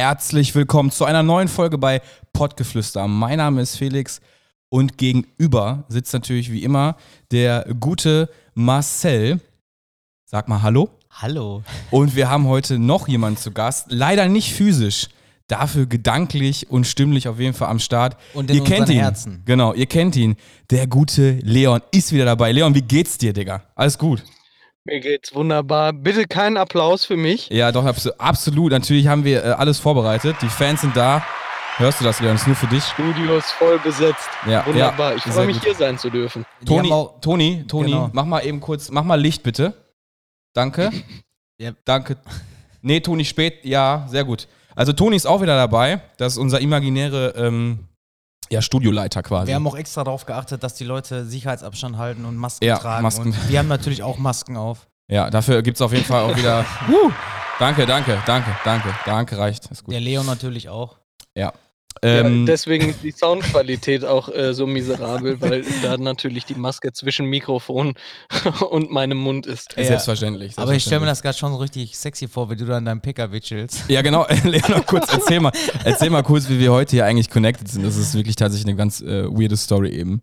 Herzlich willkommen zu einer neuen Folge bei Pottgeflüster. Mein Name ist Felix und gegenüber sitzt natürlich wie immer der gute Marcel. Sag mal Hallo. Hallo. Und wir haben heute noch jemanden zu Gast. Leider nicht physisch, dafür gedanklich und stimmlich auf jeden Fall am Start. Und in ihr kennt ihn. Herzen. Genau, ihr kennt ihn. Der gute Leon ist wieder dabei. Leon, wie geht's dir, Digga? Alles gut? Mir geht's wunderbar. Bitte keinen Applaus für mich. Ja, doch, abso- absolut. Natürlich haben wir äh, alles vorbereitet. Die Fans sind da. Hörst du das, Leon? Das ist nur für dich. Studio ist voll besetzt. Ja, Wunderbar. ja, ich freue mich, gut. hier sein zu dürfen. Toni, auch- Toni, Toni, Genau. mach mal eben kurz, mach mal Licht bitte. Danke. Ja. Danke. Nee, Toni spät, ja, sehr gut. Also Toni ist auch wieder dabei. Das ist unser imaginäre ähm, ja, Studioleiter quasi. Wir haben auch extra darauf geachtet, dass die Leute Sicherheitsabstand halten und Masken Ja, tragen. Masken. Und wir haben natürlich auch Masken auf. ja, dafür gibt es auf jeden Fall auch wieder. Wuh. Danke, danke, danke, danke, danke, reicht. Ist gut. Der Leon natürlich auch. Ähm, ja, deswegen ist die Soundqualität auch äh, so miserabel, weil da natürlich die Maske zwischen Mikrofon und meinem Mund ist. Ja. Selbstverständlich. Aber ich stelle mir selbstverständlich. das gerade schon so richtig sexy vor, wie du da in deinem PKW chillst. Ja, genau. Leon, kurz, erzähl mal, erzähl mal kurz, wie wir heute hier eigentlich connected sind. Das ist wirklich tatsächlich eine ganz äh, weirde Story eben.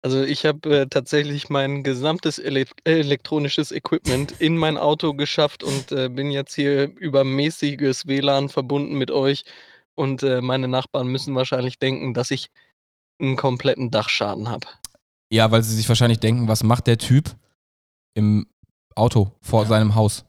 Also ich habe äh, tatsächlich mein gesamtes ele elektronisches Equipment in mein Auto geschafft und äh, bin jetzt hier über mäßiges WLAN verbunden mit euch. Und äh, meine Nachbarn müssen wahrscheinlich denken, dass ich einen kompletten Dachschaden habe. Ja, weil sie sich wahrscheinlich denken, was macht der Typ im Auto vor Ja. seinem Haus?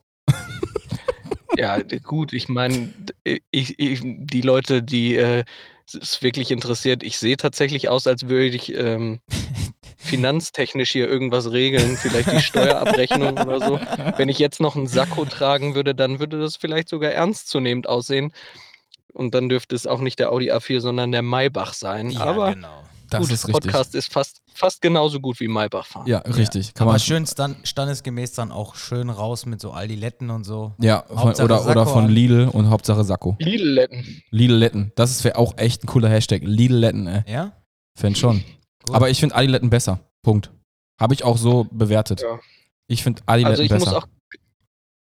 Ja, gut, ich meine, die Leute, die äh, es wirklich interessiert, ich sehe tatsächlich aus, als würde ich ähm, finanztechnisch hier irgendwas regeln, vielleicht die Steuerabrechnung oder so. Wenn ich jetzt noch einen Sakko tragen würde, dann würde das vielleicht sogar ernstzunehmend aussehen. Und dann dürfte es auch nicht der Audi A4, sondern der Maybach sein. Aber genau. Das gut, ist richtig. Podcast ist fast, fast genauso gut wie Maybach fahren. Ja, richtig. Kann Aber man schön stand, standesgemäß dann auch schön raus mit so Aldi-Letten und so. Ja, von, oder, oder von. Lidl und Hauptsache Sakko. Lidl-Letten. Lidl-Letten. Das wäre auch echt ein cooler Hashtag. Lidl-Letten, ey. Ja? Fänd schon. Gut. Aber ich finde Adiletten besser. Punkt. Habe ich auch so bewertet. Ja. Ich finde Adiletten Also ich besser. muss auch,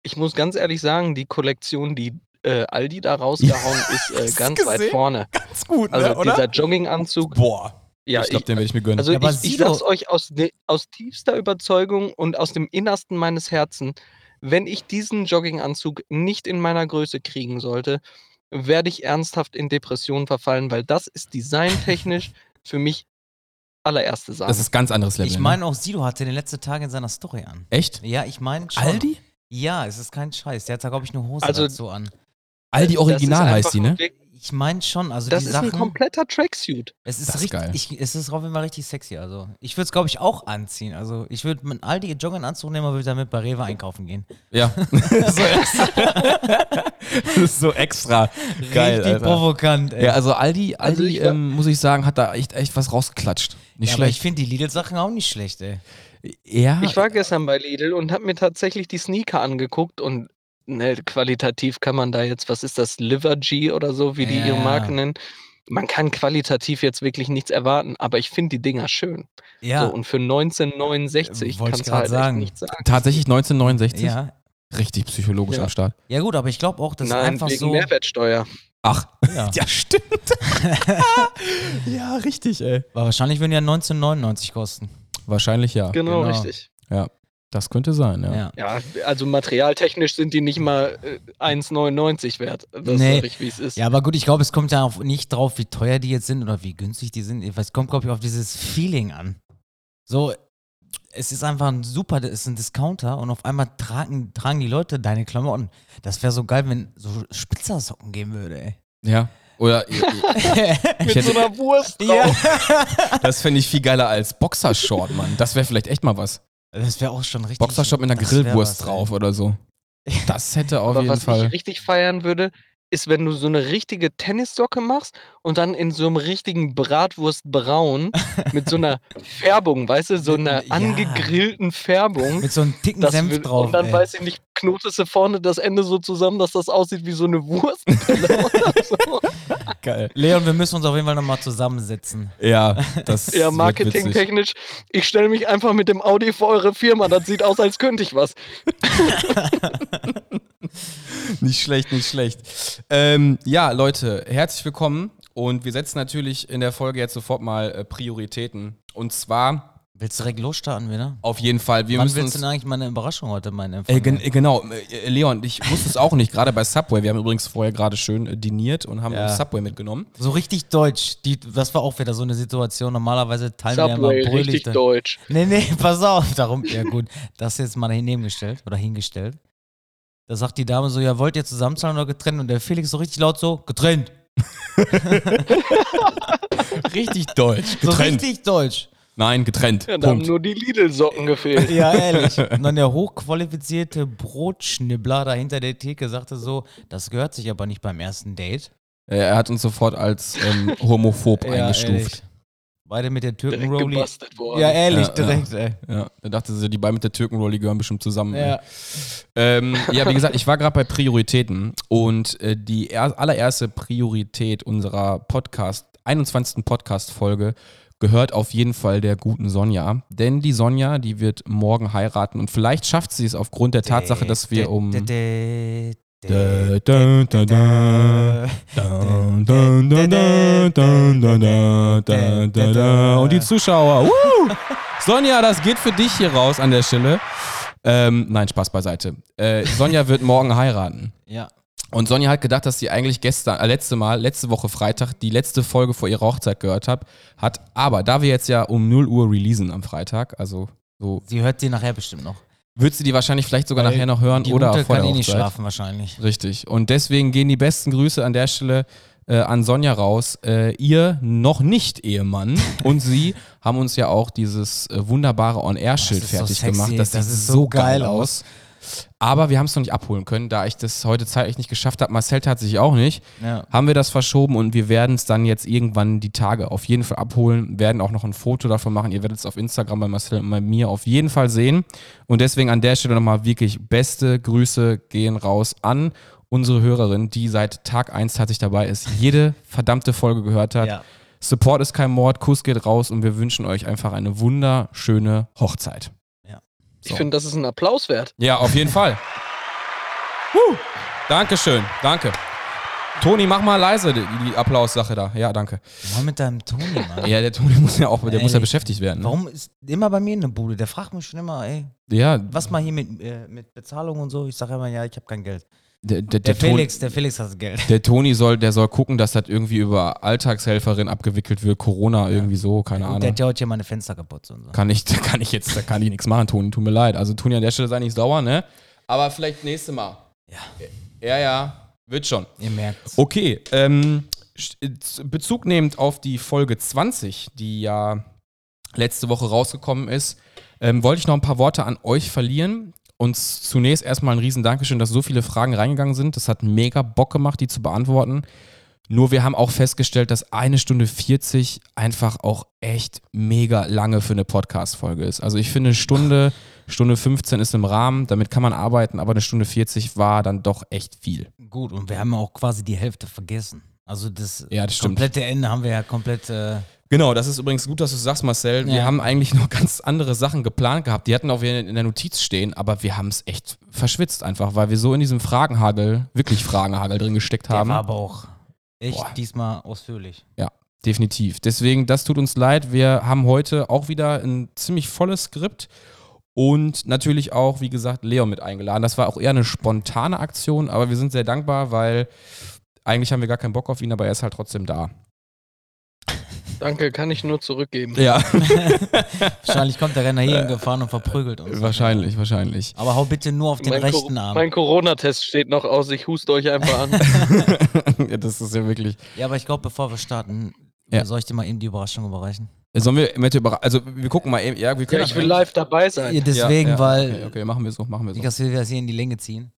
ich muss ganz ehrlich sagen, die Kollektion, die äh, Aldi da rausgehauen ist, äh, ganz du weit gesehen? vorne. ganz gut, Also dieser Jogginganzug, Boah. ja, ich glaube, den werde ich mir gönnen. also Ja, ich, ich sag's euch aus, aus tiefster Überzeugung und aus dem Innersten meines Herzens, wenn ich diesen Jogginganzug nicht in meiner Größe kriegen sollte, werde ich ernsthaft in Depressionen verfallen, weil das ist designtechnisch für mich allererste Sache. das ist ganz anderes Level. Ich ne? meine auch Sido hatte den letzten Tage in seiner Story an. Echt? Ja, ich meine schon. Aldi? Ja, es ist kein Scheiß. Der hat da, glaube ich, eine Hose Also- dazu an. Aldi Original heißt die, ne? Ich meine schon, also Das die ist ein Sachen. kompletter Tracksuit. Es ist Das ist richtig, geil. Ich, es ist auf jeden Fall richtig sexy. Also ich würde es, glaube ich, auch anziehen. Also ich würde mit Aldi Jogginganzug nehmen und würde damit bei Rewe einkaufen gehen. Ja. so, das ist so extra geil. richtig Alter. provokant. Ey. Ja, also Aldi, Also Aldi ich war- ähm, muss ich sagen, hat da echt, echt was rausgeklatscht. Nicht Ja, aber ich schlecht. finde die Lidl-Sachen auch nicht schlecht, ey. ja, Ich war gestern bei Lidl und habe mir tatsächlich die Sneaker angeguckt und ne, qualitativ kann man da jetzt, was ist das, Liver G oder so, wie die Ja, ihre ja. Marke nennen. Man kann qualitativ jetzt wirklich nichts erwarten, aber ich finde die Dinger schön. Ja, So, und für 1969 Wollte ich kannst du halt sagen. echt nichts sagen. tatsächlich 1969. ja. Richtig psychologisch Ja. am Start. Ja gut, aber ich glaube auch, dass Nein, einfach wegen so. Mehrwertsteuer. Ach, Ja. ja, stimmt. ja, richtig, ey. Aber wahrscheinlich würden die ja 1999 kosten. Wahrscheinlich ja. Genau, genau. richtig. Das könnte sein, ja. Ja. Ja, also materialtechnisch sind die nicht mal äh, 1,99 wert. Das Nee. sag ich, wie es ist. Ja, aber gut, ich glaube, es kommt ja auch nicht drauf, wie teuer die jetzt sind oder wie günstig die sind. Es kommt, glaube ich, auf dieses Feeling an. So, es ist einfach ein super, es ist ein Discounter und auf einmal tragen, tragen die Leute deine Klamotten. Das wäre so geil, wenn so Spitzersocken geben würde, ey. Ja. Oder ich Mit hätte, so einer Wurst drauf. ja. das fände ich viel geiler als Boxershort, Mann. Das wäre vielleicht echt mal was. Das wäre auch schon richtig. Boxershort mit einer Grillwurst was, drauf oder so. Das hätte auf Aber jeden was Fall. ich richtig feiern würde, ist, wenn du so eine richtige Tennissocke machst und dann in so einem richtigen Bratwurstbraun mit so einer Färbung, weißt du, so einer angegrillten Färbung. Mit so einem dicken Senf drauf. und dann ey. weiß ich nicht, knotest du vorne das Ende so zusammen, dass das aussieht wie so eine oder so. Geil. Leon, wir müssen uns auf jeden Fall nochmal zusammensetzen. Ja, das Ja, wird witzig. marketingtechnisch. Ich stelle mich einfach mit dem Audi vor eure Firma. Das sieht aus, als könnte ich was. Nicht schlecht, nicht schlecht. Ähm, ja, Leute, herzlich willkommen. Und wir setzen natürlich in der Folge jetzt sofort mal äh, Prioritäten. Und zwar Willst du direkt losstarten wieder? auf jeden Fall, wir Wann müssen willst du denn eigentlich meine Überraschung heute meine Äh, gen äh, genau, äh, Leon, ich wusste es auch nicht, gerade bei Subway. Wir haben übrigens vorher gerade schön äh, diniert und haben Ja. uns Subway mitgenommen. So richtig deutsch. Die, das war auch wieder so eine Situation. Normalerweise teilen wir Subway, ja mal richtig deutsch. Nee, nee, pass auf. Darum, ja gut, das jetzt mal daneben gestellt oder hingestellt. Da sagt die Dame so, ja, wollt ihr zusammenzahlen oder getrennt? Und der Felix so richtig laut so, getrennt. Richtig deutsch. So Getrennt. richtig deutsch. Nein, getrennt. Ja, da haben Punkt. nur die Lidl-Socken gefehlt. Ja, ehrlich. Und dann der hochqualifizierte Brotschnibbler da hinter der Theke sagte so, das gehört sich aber nicht beim ersten Date. Er hat uns sofort als ähm, homophob eingestuft. ehrlich. Beide mit der Türkenrolli. Ja, ehrlich, Ja, direkt, ey. Ja, da dachte sie, die beiden mit der Türkenrolli gehören bestimmt zusammen. Ja. Ähm, ja, wie gesagt, ich war gerade bei Prioritäten und äh, die er allererste Priorität unserer Podcast, 21. Podcast-Folge gehört auf jeden Fall der guten Sonja. Denn die Sonja, die wird morgen heiraten und vielleicht schafft sie es aufgrund der Tatsache, dass wir um. Und die Zuschauer. Woo! Sonja, das geht für dich hier raus an der Stelle. Ähm, nein, Spaß beiseite. Äh, Sonja wird morgen heiraten. Ja. Und Sonja hat gedacht, dass sie eigentlich gestern, äh, letzte Mal, letzte Woche Freitag, die letzte Folge vor ihrer Hochzeit gehört hat, hat. Aber da wir jetzt ja um 0 Uhr releasen am Freitag, also so, Sie hört sie nachher bestimmt noch. wird sie die wahrscheinlich vielleicht sogar Weil nachher noch hören Die oder Gute vor kann der eh nicht Hochzeit. schlafen wahrscheinlich. Richtig. Und deswegen gehen die besten Grüße an der Stelle äh, an Sonja raus. Äh, ihr noch nicht Ehemann und sie haben uns ja auch dieses äh, wunderbare On-Air-Schild fertig gemacht. Das, das sieht so geil aus. Aber wir haben es noch nicht abholen können, da ich das heute zeitlich nicht geschafft habe. Marcel tatsächlich auch nicht. Ja. Haben wir das verschoben und wir werden es dann jetzt irgendwann die Tage auf jeden Fall abholen. Werden auch noch ein Foto davon machen. Ihr werdet es auf Instagram bei Marcel und bei mir auf jeden Fall sehen. Und deswegen an der Stelle nochmal wirklich beste Grüße gehen raus an unsere Hörerin, die seit Tag 1 tatsächlich dabei ist, jede verdammte Folge gehört hat. Ja. Support ist kein Mord, Kuss geht raus und wir wünschen euch einfach eine wunderschöne Hochzeit. Ich So. finde, das ist ein Applaus wert. Ja, auf jeden Fall. Huh. Dankeschön, danke. Toni, mach mal leise die, die Applaussache da. Ja, danke. Mal mit deinem Toni, Mann. Ja, der Toni muss ja auch, der muss ja beschäftigt werden. Ne? Warum ist immer bei mir eine Bude? Der fragt mich schon immer, ey, Ja, was mal hier mit, äh, mit Bezahlung und so? Ich sage immer, ja, ich habe kein Geld. Der, der, Der, der, Felix, der Felix hat das Geld. der Toni soll, der soll gucken, dass das irgendwie über Alltagshelferin abgewickelt wird, Corona irgendwie so, keine Ahnung. der hat ja heute hier meine Fenster kaputt und so. Kann ich, da kann ich jetzt, da kann ich nichts machen, Toni, tut mir leid. Also Toni an der Stelle sei nicht sauer, ne? Aber vielleicht nächste Mal. Ja. Ja, ja, wird schon. Ihr merkt's. Okay, ähm, Bezug nehmend auf die Folge 20, die ja letzte Woche rausgekommen ist, ähm, wollte ich noch ein paar Worte an euch verlieren. Und zunächst erstmal ein riesen Dankeschön, dass so viele Fragen reingegangen sind. Das hat mega Bock gemacht, die zu beantworten. Nur wir haben auch festgestellt, dass eine Stunde 40 einfach auch echt mega lange für eine Podcast-Folge ist. Also ich finde, eine Stunde, Stunde 15 ist im Rahmen, damit kann man arbeiten, aber eine Stunde 40 war dann doch echt viel. Gut, und wir haben auch quasi die Hälfte vergessen. Also das, Ja, das stimmt. komplette Ende haben wir ja komplett. Äh, Genau, das ist übrigens gut, dass du es sagst, Marcel. Wir Ja. haben eigentlich noch ganz andere Sachen geplant gehabt. Die hatten auch wieder in der Notiz stehen, aber wir haben es echt verschwitzt einfach, weil wir so in diesem Fragenhagel, wirklich Fragenhagel drin gesteckt der haben. war aber auch echt Boah. diesmal ausführlich. Definitiv. Deswegen, das tut uns leid. Wir haben heute auch wieder ein ziemlich volles Skript und natürlich auch, wie gesagt, Leon mit eingeladen. Das war auch eher eine spontane Aktion, aber wir sind sehr dankbar, weil eigentlich haben wir gar keinen Bock auf ihn, aber er ist halt trotzdem da. Danke, kann ich nur zurückgeben. Ja, Wahrscheinlich kommt der Renner hier gefahren und verprügelt uns. wahrscheinlich, wahrscheinlich. Aber hau bitte nur auf den Mein, rechten Arm. mein Corona-Test steht noch aus. Ich huste euch einfach an. Ja, das ist ja wirklich. Ja, aber ich glaube, bevor wir starten, Ja. soll ich dir mal eben die Überraschung überreichen? Sollen wir mit über also wir gucken mal eben, ja, wir ja, können ich will live dabei sein. Ja, deswegen, ja, ja, weil okay, okay, machen wir so, machen wir so. ich das will das hier in die Länge ziehen.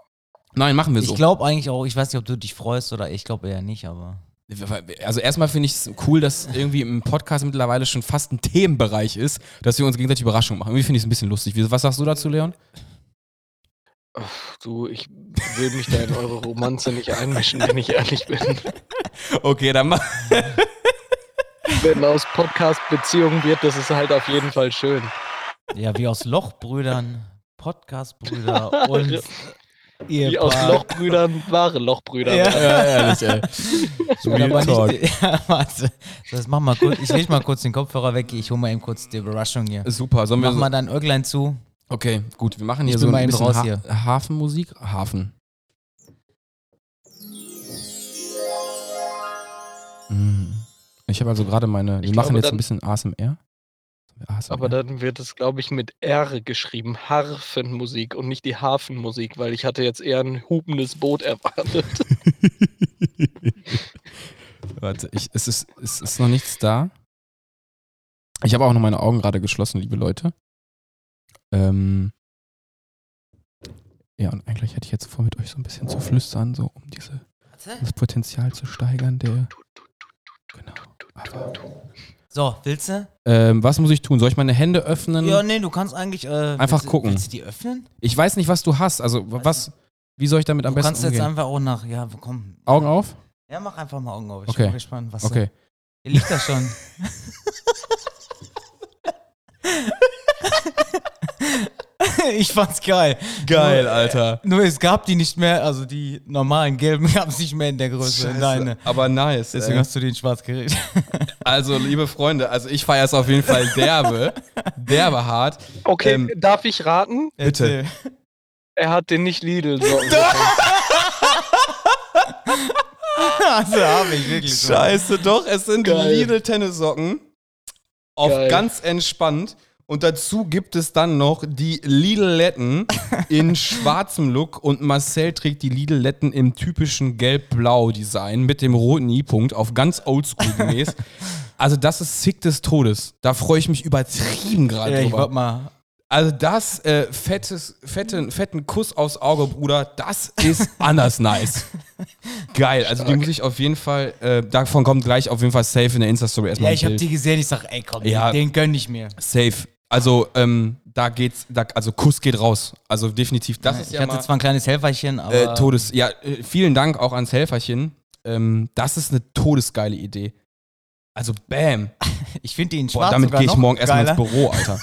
Nein, machen wir so. Ich glaube eigentlich auch, ich weiß nicht, ob du dich freust oder ich glaube eher nicht, aber. Also erstmal finde ich es cool, dass irgendwie im Podcast mittlerweile schon fast ein Themenbereich ist, dass wir uns gegenseitig Überraschungen machen. Irgendwie finde ich es ein bisschen lustig. Wie- Was sagst du dazu, Leon? Ach, du, ich will mich da in eure Romanze nicht einmischen, wenn ich ehrlich bin. Okay, dann mach. Wenn aus Podcast Beziehung wird, das ist halt auf jeden Fall schön. Ja, wie aus Lochbrüdern, Podcastbrüder und Wie aus Ehepaar. Lochbrüdern wahre Lochbrüder. Ja. werden. Ja, ehrlich, ey. Real Talk. nicht, ja, warte. Das mach mal kurz. Ich leg mal kurz den Kopfhörer weg. Ich hol mal eben kurz die Überraschung hier. Super, sollen wir Mach so, mal dein Äuglein zu. Okay, gut, wir machen hier Ich so ein bisschen raus ha hier. Hafenmusik. Hafen. Mm. Ich habe also gerade meine. Wir Ich machen glaube, jetzt ein bisschen ASMR. ASMR. Aber dann wird es, glaube ich, mit R geschrieben. Harfenmusik und nicht die Hafenmusik, weil ich hatte jetzt eher ein hupendes Boot erwartet. Warte, ich, es, ist, es ist noch nichts da. Ich habe auch noch meine Augen gerade geschlossen, liebe Leute. Ähm, ja, und eigentlich hätte ich jetzt vor, mit euch so ein bisschen zu flüstern, so um diese, das Potenzial zu steigern. Der, genau. Aber, So, willst du? ähm, was muss ich tun? Soll ich meine Hände öffnen? Ja, nee, du kannst eigentlich. Äh, Einfach willst, du- gucken. Willst du die öffnen? Ich weiß nicht, was du hast. Also, was, wie soll ich damit am du besten kannst jetzt umgehen? einfach auch nach. Ja, komm. Augen auf? Ja, mach einfach mal Augen auf. Ich Okay. bin mal gespannt, was. Okay. Hier liegt das schon. ich fand's geil. Geil, Nur, äh, Alter. Nur es gab die nicht mehr, also die normalen gelben gab es nicht mehr in der Größe. Scheiße. Deine. Aber nice. Deswegen ey. hast du den schwarz geredet. Also, liebe Freunde, also ich feiere es auf jeden Fall derbe. derbe hart. Okay, Ähm, darf ich raten? Bitte. Er hat den nicht Lidl so. also habe ich wirklich. Scheiße, doch, es sind Geil. Lidl-Tennissocken. Auf Geil. ganz entspannt. Und dazu gibt es dann noch die Lidl-Letten in schwarzem Look und Marcel trägt die Lidl-Letten im typischen gelb-blau-Design mit dem roten I-Punkt auf ganz oldschool gemäß. Also das ist sick des Todes. Da freue ich mich übertrieben gerade Ja, ich drüber. mal. Also das äh, fettes, fetten, fetten Kuss aufs Auge, Bruder, das ist anders nice. Geil, also die Stark. muss ich auf jeden Fall, äh, davon kommt gleich auf jeden Fall safe in der Insta-Story erstmal Ja, ich habe die gesehen, ich sag, ey komm, Ja. den gönn ich mir. Safe. Also ähm, da geht's, da, also Kuss geht raus. Also definitiv, das ist ich ja hatte mal, zwar ein kleines Helferchen, aber. äh, Todes, ja, äh, vielen Dank auch ans Helferchen. Ähm, das ist eine todesgeile Idee. Also bam. ich finde die in Boah, schwarz damit gehe ich morgen erstmal ins Büro, Alter.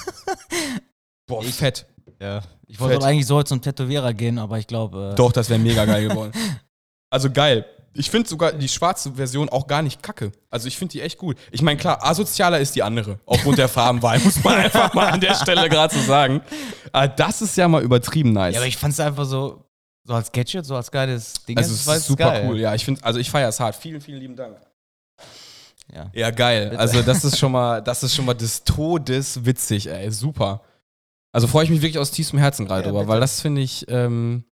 Boah, Ich- fett. Ja. Ich wollte eigentlich so heute zum Tätowierer gehen, aber ich glaube. Äh, Doch, das wäre mega geil geworden. Also geil. Ich finde sogar die schwarze Version auch gar nicht kacke. Also ich finde die echt gut. Ich meine, klar, asozialer ist die andere. Aufgrund der Farbenwahl, muss man einfach mal an der Stelle gerade so sagen. Aber das ist ja mal übertrieben nice. Ja, aber ich fand es einfach so, so als Gadget, so als geiles Ding. also es ist super geil. cool. Ja, ich finde, also ich feiere es hart. Vielen, vielen lieben Dank. Ja. Ja, geil. Bitte. Also das ist schon mal, das ist schon mal des Todes witzig, ey. Super. Also freue ich mich wirklich aus tiefstem Herzen gerade Ja, drüber, bitte. weil das finde ich. Ähm,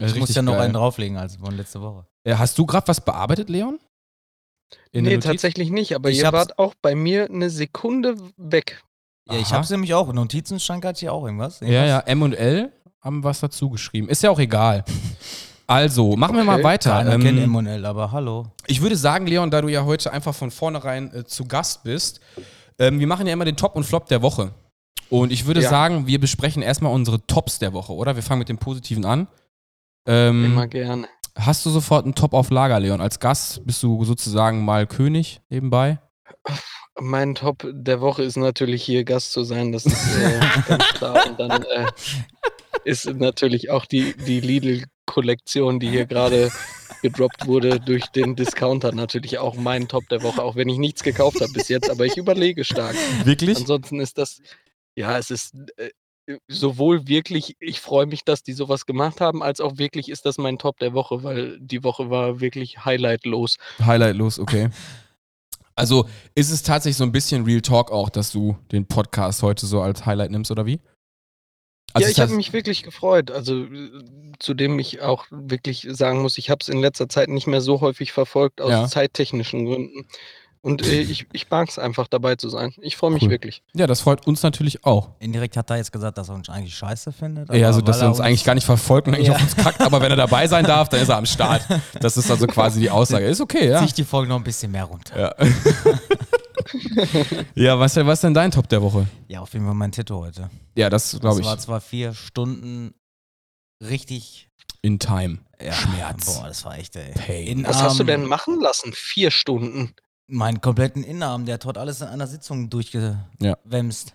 Ich muss ja noch geil. einen drauflegen als von letzte Woche. Äh, Hast du gerade was bearbeitet, Leon? In nee, tatsächlich nicht, aber Ich ihr wart auch bei mir eine Sekunde weg. Ja, ich Aha. hab's nämlich auch. Notizenschrank hat hier auch irgendwas. Ja, ja, M und L haben was dazu geschrieben. Ist ja auch egal. Also, machen wir mal Okay. weiter. Keiner Ähm, kennt M&L, aber hallo. ich würde sagen, Leon, da du ja heute einfach von vornherein äh, zu Gast bist, ähm, wir machen ja immer den Top und Flop der Woche. Und ich würde Ja. sagen, wir besprechen erstmal unsere Tops der Woche, oder? Wir fangen mit dem Positiven an. Ähm, Immer gerne. Hast du sofort einen Top auf Lager, Leon? Als Gast bist du sozusagen mal König nebenbei. Mein Top der Woche ist natürlich hier Gast zu sein, das ist äh, ganz klar. Und dann äh, ist natürlich auch die, die Lidl-Kollektion, die hier gerade gedroppt wurde durch den Discounter, natürlich auch mein Top der Woche, auch wenn ich nichts gekauft habe bis jetzt, aber ich überlege stark. Wirklich? Ansonsten ist das, ja, es ist äh, sowohl wirklich, ich freue mich, dass die sowas gemacht haben, als auch wirklich ist das mein Top der Woche, weil die Woche war wirklich highlightlos. Highlightlos, okay. Also ist es tatsächlich so ein bisschen Real Talk auch, dass du den Podcast heute so als Highlight nimmst, oder wie? Also ja, ich habe mich wirklich gefreut. Also, zudem ich auch wirklich sagen muss, ich habe es in letzter Zeit nicht mehr so häufig verfolgt, aus Ja. zeittechnischen Gründen. Und äh, ich, ich mag es einfach dabei zu sein. Ich freue mich Cool. wirklich. Ja, das freut uns natürlich auch. Indirekt hat er jetzt gesagt, dass er uns eigentlich scheiße findet. Ja, also dass er uns eigentlich gar nicht verfolgt und eigentlich Ja. auf uns kackt, aber wenn er dabei sein darf, dann ist er am Start. Das ist also quasi die Aussage. Ist okay, ja. Zieh ich die Folge noch ein bisschen mehr runter. Ja, ja was, was ist denn dein Top der Woche? Ja, auf jeden Fall mein Tattoo heute. Ja, das glaube Das war ich. zwar vier Stunden richtig In time. ja, Schmerz. Boah, das war echt, ey. Pain. Was hast du denn machen lassen? Vier Stunden. Meinen kompletten Innenarm, der hat heute alles in einer Sitzung durchgewämst.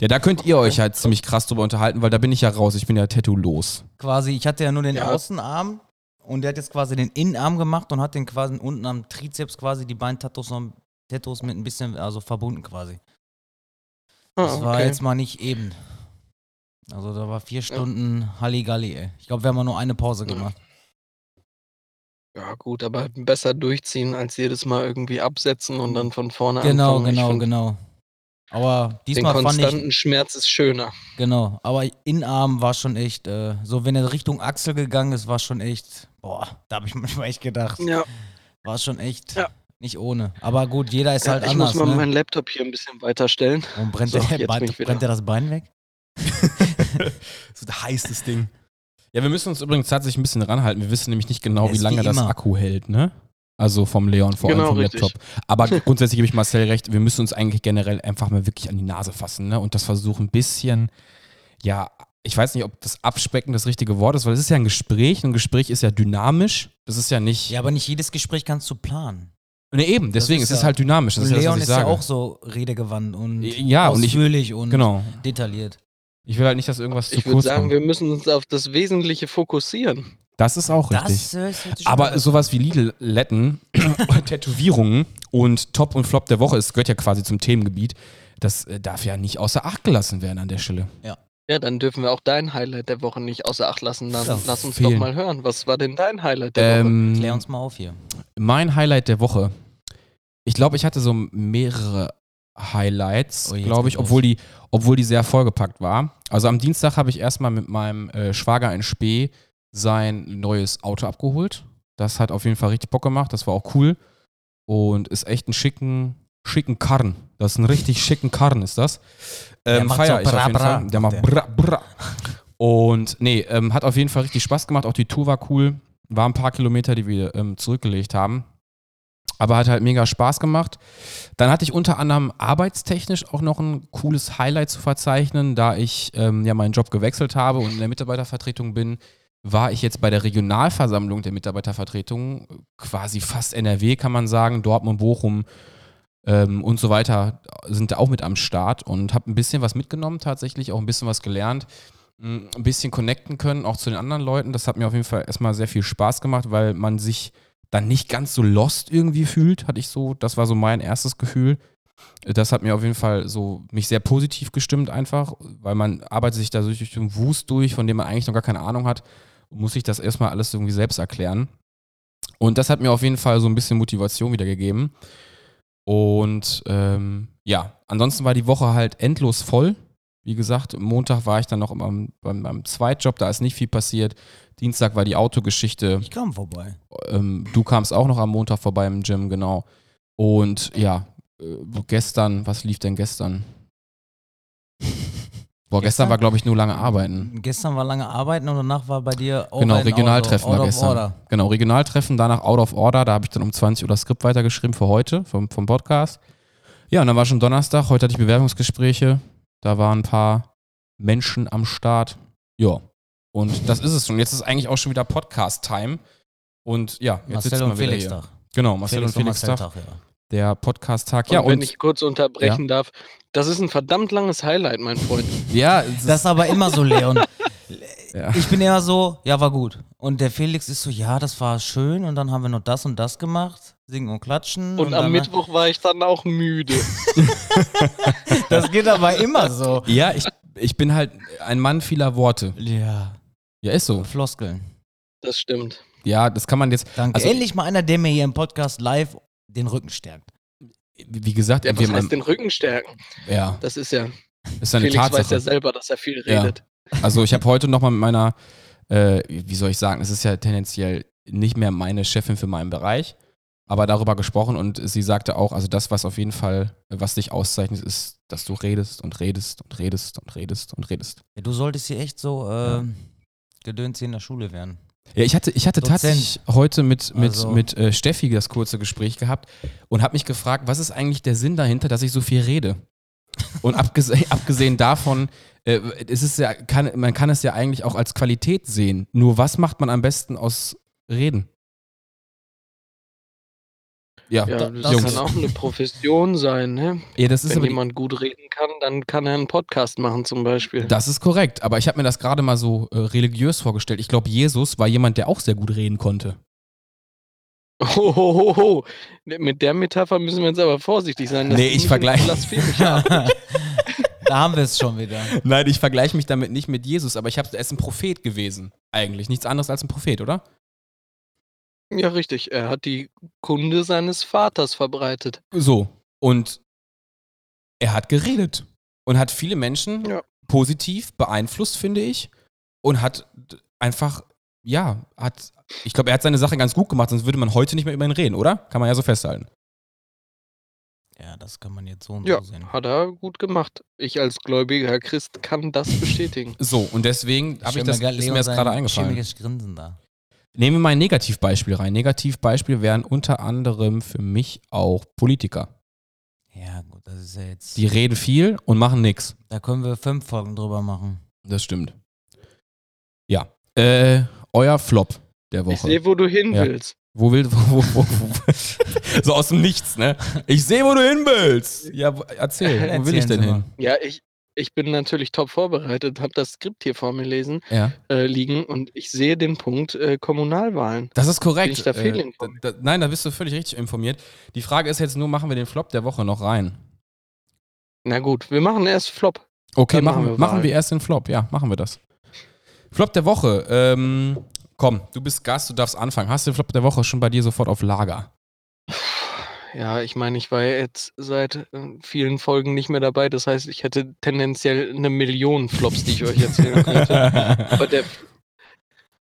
Ja, da könnt ihr euch halt ziemlich krass drüber unterhalten, weil da bin ich ja raus. Ich bin ja tattoo-los. Quasi, ich hatte ja nur den Ja. Außenarm und der hat jetzt quasi den Innenarm gemacht und hat den quasi unten am Trizeps quasi die beiden Tattoos noch Tattoos mit ein bisschen also verbunden quasi. Ah, Das war okay. jetzt mal nicht eben. Also da war vier Stunden Halligalli, ey. Ich glaube, wir haben mal nur eine Pause Ja. gemacht. Ja, gut, aber besser durchziehen, als jedes Mal irgendwie absetzen und dann von vorne Genau, anfangen. Ich genau, genau. Aber Den diesmal fand konstanten ich, Schmerz ist schöner. genau, aber Innenarm war schon echt, äh, so wenn er Richtung Achsel gegangen ist, war schon echt, boah, da habe ich manchmal echt gedacht, Ja, war schon echt Ja. nicht ohne. Aber gut, jeder ist ja halt ich anders, muss mal ne? meinen Laptop hier ein bisschen weiter stellen. Und brennt, So, der, jetzt bin ich wieder. brennt der das Bein weg? so ein heißes Ding. Ja, wir müssen uns übrigens tatsächlich ein bisschen ranhalten. Wir wissen nämlich nicht genau, wie ist lange wie das. Akku hält, ne? Also vom Leon, vor allem Genau, vom richtig. Laptop. Aber grundsätzlich gebe ich Marcel recht, wir müssen uns eigentlich generell einfach mal wirklich an die Nase fassen, ne? Und das versuchen ein bisschen, ja, ich weiß nicht, ob das Abspecken das richtige Wort ist, weil es ist ja ein Gespräch. Ein Gespräch ist ja dynamisch. Das ist ja nicht. Ja, aber nicht jedes Gespräch kannst du planen. ne, eben, deswegen, ist es ist ja- halt dynamisch. Das Und ist ja das, Leon was ich ist sage. ja auch so redegewandt und Ja, und ich- ausführlich und Genau. detailliert. Ich will halt nicht, dass irgendwas zu Ich würde kurz sagen, kommt. wir müssen uns auf das Wesentliche fokussieren. Das ist auch richtig. Das schon Aber sowas wie Lidl-Letten, Tätowierungen und Top und Flop der Woche, es gehört ja quasi zum Themengebiet, das äh, darf ja nicht außer Acht gelassen werden an der Stelle. Ja, dann dürfen wir auch dein Highlight der Woche nicht außer Acht lassen. Dann Ja, lass uns fehlen. doch mal hören. Was war denn dein Highlight der Woche? Ähm, Klär uns mal auf hier. mein Highlight der Woche. Ich glaube, ich hatte so mehrere Highlights, Oh, glaube ich, obwohl die, obwohl die sehr vollgepackt war. Also am Dienstag habe ich erstmal mit meinem äh, Schwager in Spee sein neues Auto abgeholt. Das hat auf jeden Fall richtig Bock gemacht. Das war auch cool. Und ist echt ein schicken, schicken Karren. Das ist ein richtig schicken Karren, ist das. Der Ähm, macht feier so ich auf jeden bra, Fall. Der macht der. bra, bra. Und nee, ähm, hat auf jeden Fall richtig Spaß gemacht. Auch die Tour war cool. War ein paar Kilometer, die wir ähm, zurückgelegt haben. Aber hat halt mega Spaß gemacht. Dann hatte ich unter anderem arbeitstechnisch auch noch ein cooles Highlight zu verzeichnen, da ich ähm, ja meinen Job gewechselt habe und in der Mitarbeitervertretung bin, war ich jetzt bei der Regionalversammlung der Mitarbeitervertretung, quasi fast NRW, kann man sagen, Dortmund, Bochum ähm, und so weiter sind da auch mit am Start und habe ein bisschen was mitgenommen tatsächlich, auch ein bisschen was gelernt, mh, ein bisschen connecten können, auch zu den anderen Leuten. Das hat mir auf jeden Fall erstmal sehr viel Spaß gemacht, weil man sich dann nicht ganz so lost irgendwie fühlt, hatte ich so, das war so mein erstes Gefühl. Das hat mir auf jeden Fall so mich sehr positiv gestimmt einfach, weil man arbeitet sich da so durch den Wust durch, von dem man eigentlich noch gar keine Ahnung hat und muss sich das erstmal alles irgendwie selbst erklären. Und das hat mir auf jeden Fall so ein bisschen Motivation wieder gegeben. Und ähm, ja, ansonsten war die Woche halt endlos voll. Wie gesagt, Montag war ich dann noch beim, beim, beim Zweitjob, da ist nicht viel passiert. Dienstag war die Autogeschichte. Ich kam vorbei. Ähm, du kamst auch noch am Montag vorbei im Gym, genau. Und ja, äh, gestern, was lief denn gestern? Boah, gestern, Gestern? war, glaube ich, nur lange arbeiten. Gestern war lange Arbeiten und danach war bei dir auch Genau, Regionaltreffen war out of gestern. Order. Genau, Regionaltreffen, danach Out of Order. Da habe ich dann um 20 Uhr das Skript weitergeschrieben für heute, vom, vom Podcast. Ja, und dann war schon Donnerstag. Heute hatte ich Bewerbungsgespräche. Da waren ein paar Menschen am Start. Ja. Und das ist es schon. Jetzt ist eigentlich auch schon wieder Podcast-Time. Und ja, jetzt Marcel sitzen und wir wieder Felix hier. Tag. Genau, Marcel und Felix Tag. Tag, ja. Der Podcast-Tag. Und Ja, wenn und ich kurz unterbrechen darf, das ist ein verdammt langes Highlight, mein Freund. ja, Das ist aber immer so, Leon. Ja. Ich bin eher so, ja, war gut. Und der Felix ist so, ja, das war schön und dann haben wir noch das und das gemacht. Singen und klatschen. Und am dann, Mittwoch war ich dann auch müde. Das geht aber immer so. ja ich, ich bin halt ein Mann vieler Worte. Ja, Ja, ist so. Floskeln. Das stimmt. Ja, das kann man jetzt, Danke. Also- Endlich mal einer, der mir hier im Podcast live den Rücken stärkt. wie gesagt, Ja, was heißt den Rücken stärken? ja, Das ist ja, ist eine Felix weiß ja Tatsache. selber, dass er viel Ja. redet. Also ich habe heute nochmal mit meiner, äh, wie soll ich sagen, es ist ja tendenziell nicht mehr meine Chefin für meinen Bereich, aber darüber gesprochen und sie sagte auch, also das, was auf jeden Fall, was dich auszeichnet, ist, dass du redest und redest und redest und redest und redest. Ja, du solltest hier echt so äh, gedöns hier in der Schule werden. Ja, ich hatte, ich hatte Dozent. tatsächlich heute mit, mit, Also- mit äh, Steffi das kurze Gespräch gehabt und habe mich gefragt, was ist eigentlich der Sinn dahinter, dass ich so viel rede? Und abgesehen, abgesehen davon, äh, es ist ja, kann, man kann es ja eigentlich auch als Qualität sehen. Nur was macht man am besten aus Reden? Ja, Ja, Da- das, das Jungs. kann auch eine Profession sein, ne? ja das Wenn jemand gut reden kann, dann kann er einen Podcast machen zum Beispiel. das ist korrekt. Aber ich habe mir das gerade mal so äh, religiös vorgestellt. Ich glaube, Jesus war jemand, der auch sehr gut reden konnte. Ho, ho, ho, ho. Mit der Metapher müssen wir jetzt aber vorsichtig sein. dass Nee, ich nicht vergleich- ins Blasphemische ab- da haben wir es schon wieder. Nein, ich vergleiche mich damit nicht mit Jesus, aber ich habe, er ist ein Prophet gewesen. Eigentlich nichts anderes als ein Prophet, oder? Ja, richtig. Er hat die Kunde seines Vaters verbreitet. So. Und er hat geredet und hat viele Menschen Ja. positiv beeinflusst, finde ich. Und hat einfach, ja, hat, ich glaube, er hat seine Sache ganz gut gemacht, sonst würde man heute nicht mehr über ihn reden, oder? Kann man ja so festhalten. Ja, das kann man jetzt so und Ja, so sehen. hat er gut gemacht. Ich als gläubiger Christ kann das bestätigen. So, und deswegen habe ich das, grad ist mir jetzt gerade eingefallen. Grinsen da. Nehmen wir mal ein Negativbeispiel rein. Negativbeispiel wären unter anderem für mich auch Politiker. Ja, gut, das ist ja jetzt. Die reden viel und machen nichts. da können wir fünf Folgen drüber machen. Das stimmt. Ja. Äh, euer Flop der Ich Woche. sehe, wo du hin Ja. willst. Wo will, wo, wo, wo, so aus dem Nichts, ne? Ich sehe, wo du hin willst. Ja, erzähl, wo will ich denn hin? Ja, ich, ich bin natürlich top vorbereitet, habe das Skript hier vor mir lesen, Ja. äh, liegen und ich sehe den Punkt äh, Kommunalwahlen. Das ist korrekt. Bin ich da fehlinformiert? da, nein, da bist du völlig richtig informiert. Die Frage ist jetzt nur, machen wir den Flop der Woche noch rein? Na gut, wir machen erst Flop. Okay, machen, machen wir, machen wir erst den Flop. Ja, machen wir das. Flop der Woche. Ähm, komm, du bist Gast, du darfst anfangen. Hast du den Flop der Woche schon bei dir sofort auf Lager? Ja, ich meine, ich war ja jetzt seit äh, vielen Folgen nicht mehr dabei. Das heißt, ich hätte tendenziell eine Million Flops, die ich euch erzählen könnte. Aber der,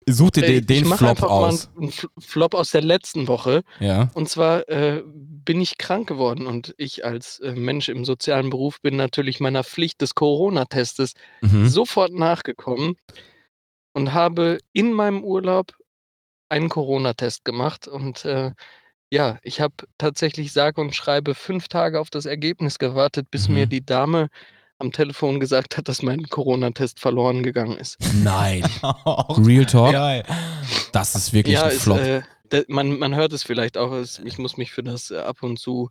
Such dir den, den ich mach Flop einfach aus. mal einen Flop aus der letzten Woche. Ja. Und zwar äh, bin ich krank geworden und ich als äh, Mensch im sozialen Beruf bin natürlich meiner Pflicht des Corona-Testes Mhm. sofort nachgekommen und habe in meinem Urlaub einen Corona-Test gemacht. Und äh, ja, ich habe tatsächlich sage und schreibe fünf Tage auf das Ergebnis gewartet, bis Mhm. mir die Dame am Telefon gesagt hat, dass mein Corona-Test verloren gegangen ist. Nein. Real Talk, Geil. das ist wirklich ja, ein ist, Flop. äh, man, man hört es vielleicht auch. Es, ich muss mich für das äh, ab und zu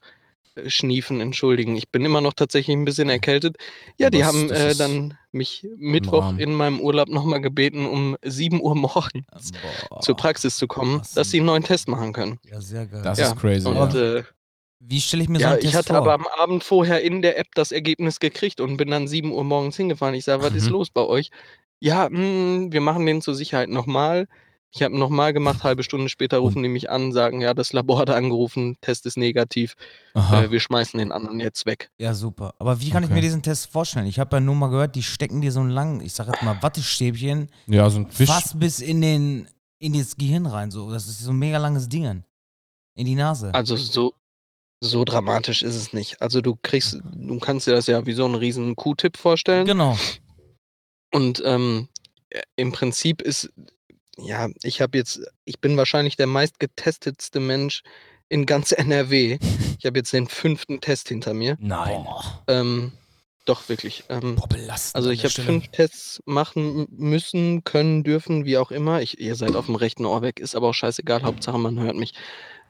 Schniefen entschuldigen. Ich bin immer noch tatsächlich ein bisschen erkältet. Ja, die Das- haben das äh, dann mich Mittwoch Rahmen. in meinem Urlaub nochmal gebeten, um 7 Uhr morgens Boah. zur Praxis zu kommen, was dass sie einen neuen Test machen können. Ja, sehr geil. Das ja, ist crazy. Und ja. äh, Wie stelle ich mir so ja, einen ich Test hatte vor? aber am Abend vorher in der App das Ergebnis gekriegt und bin dann 7 Uhr morgens hingefahren. Ich sage, was ist Mhm. los bei euch? Ja, mh, wir machen den zur Sicherheit nochmal. Ich habe nochmal gemacht, halbe Stunde später rufen die mich an, sagen, ja, das Labor hat angerufen, Test ist negativ, äh, wir schmeißen den anderen jetzt weg. Ja, super. Aber wie kann ich Okay. mir diesen Test vorstellen? Ich habe ja nur mal gehört, die stecken dir so einen langen, ich sag jetzt mal, Wattestäbchen ja, so ein Fisch. fast bis in den in das Gehirn rein. So. Das ist so ein mega langes Ding. In die Nase. Also so, so dramatisch ist es nicht. Also du kriegst, du kannst dir das ja wie so einen riesen Q-Tip vorstellen. Genau. Und ähm, äh, im Prinzip ist, ja, ich habe jetzt, ich bin wahrscheinlich der meistgetestetste Mensch in ganz NRW. Ich habe jetzt den fünften Test hinter mir. Nein. Ähm, doch, wirklich. Ähm, Boah, belastend. also ich habe fünf Tests machen müssen, können, dürfen, wie auch immer. Ich, ihr seid auf dem rechten Ohr weg, ist aber auch scheißegal. Hauptsache, man hört mich.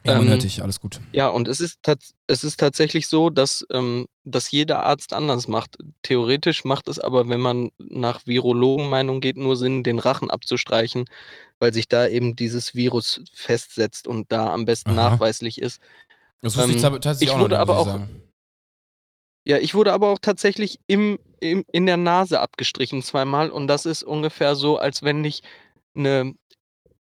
Ja, ähm, dich, alles gut. Ja, und es ist, es ist tatsächlich so, dass, ähm, dass jeder Arzt anders macht. Theoretisch macht es aber, wenn man nach Virologenmeinung geht, nur Sinn, den Rachen abzustreichen, weil sich da eben dieses Virus festsetzt und da am besten Aha. nachweislich ist. Das wusste ich ähm, tab- tatsächlich ich auch wurde aber ich auch- sagen. Ja, ich wurde aber auch tatsächlich im, im, in der Nase abgestrichen zweimal und das ist ungefähr so, als wenn dich eine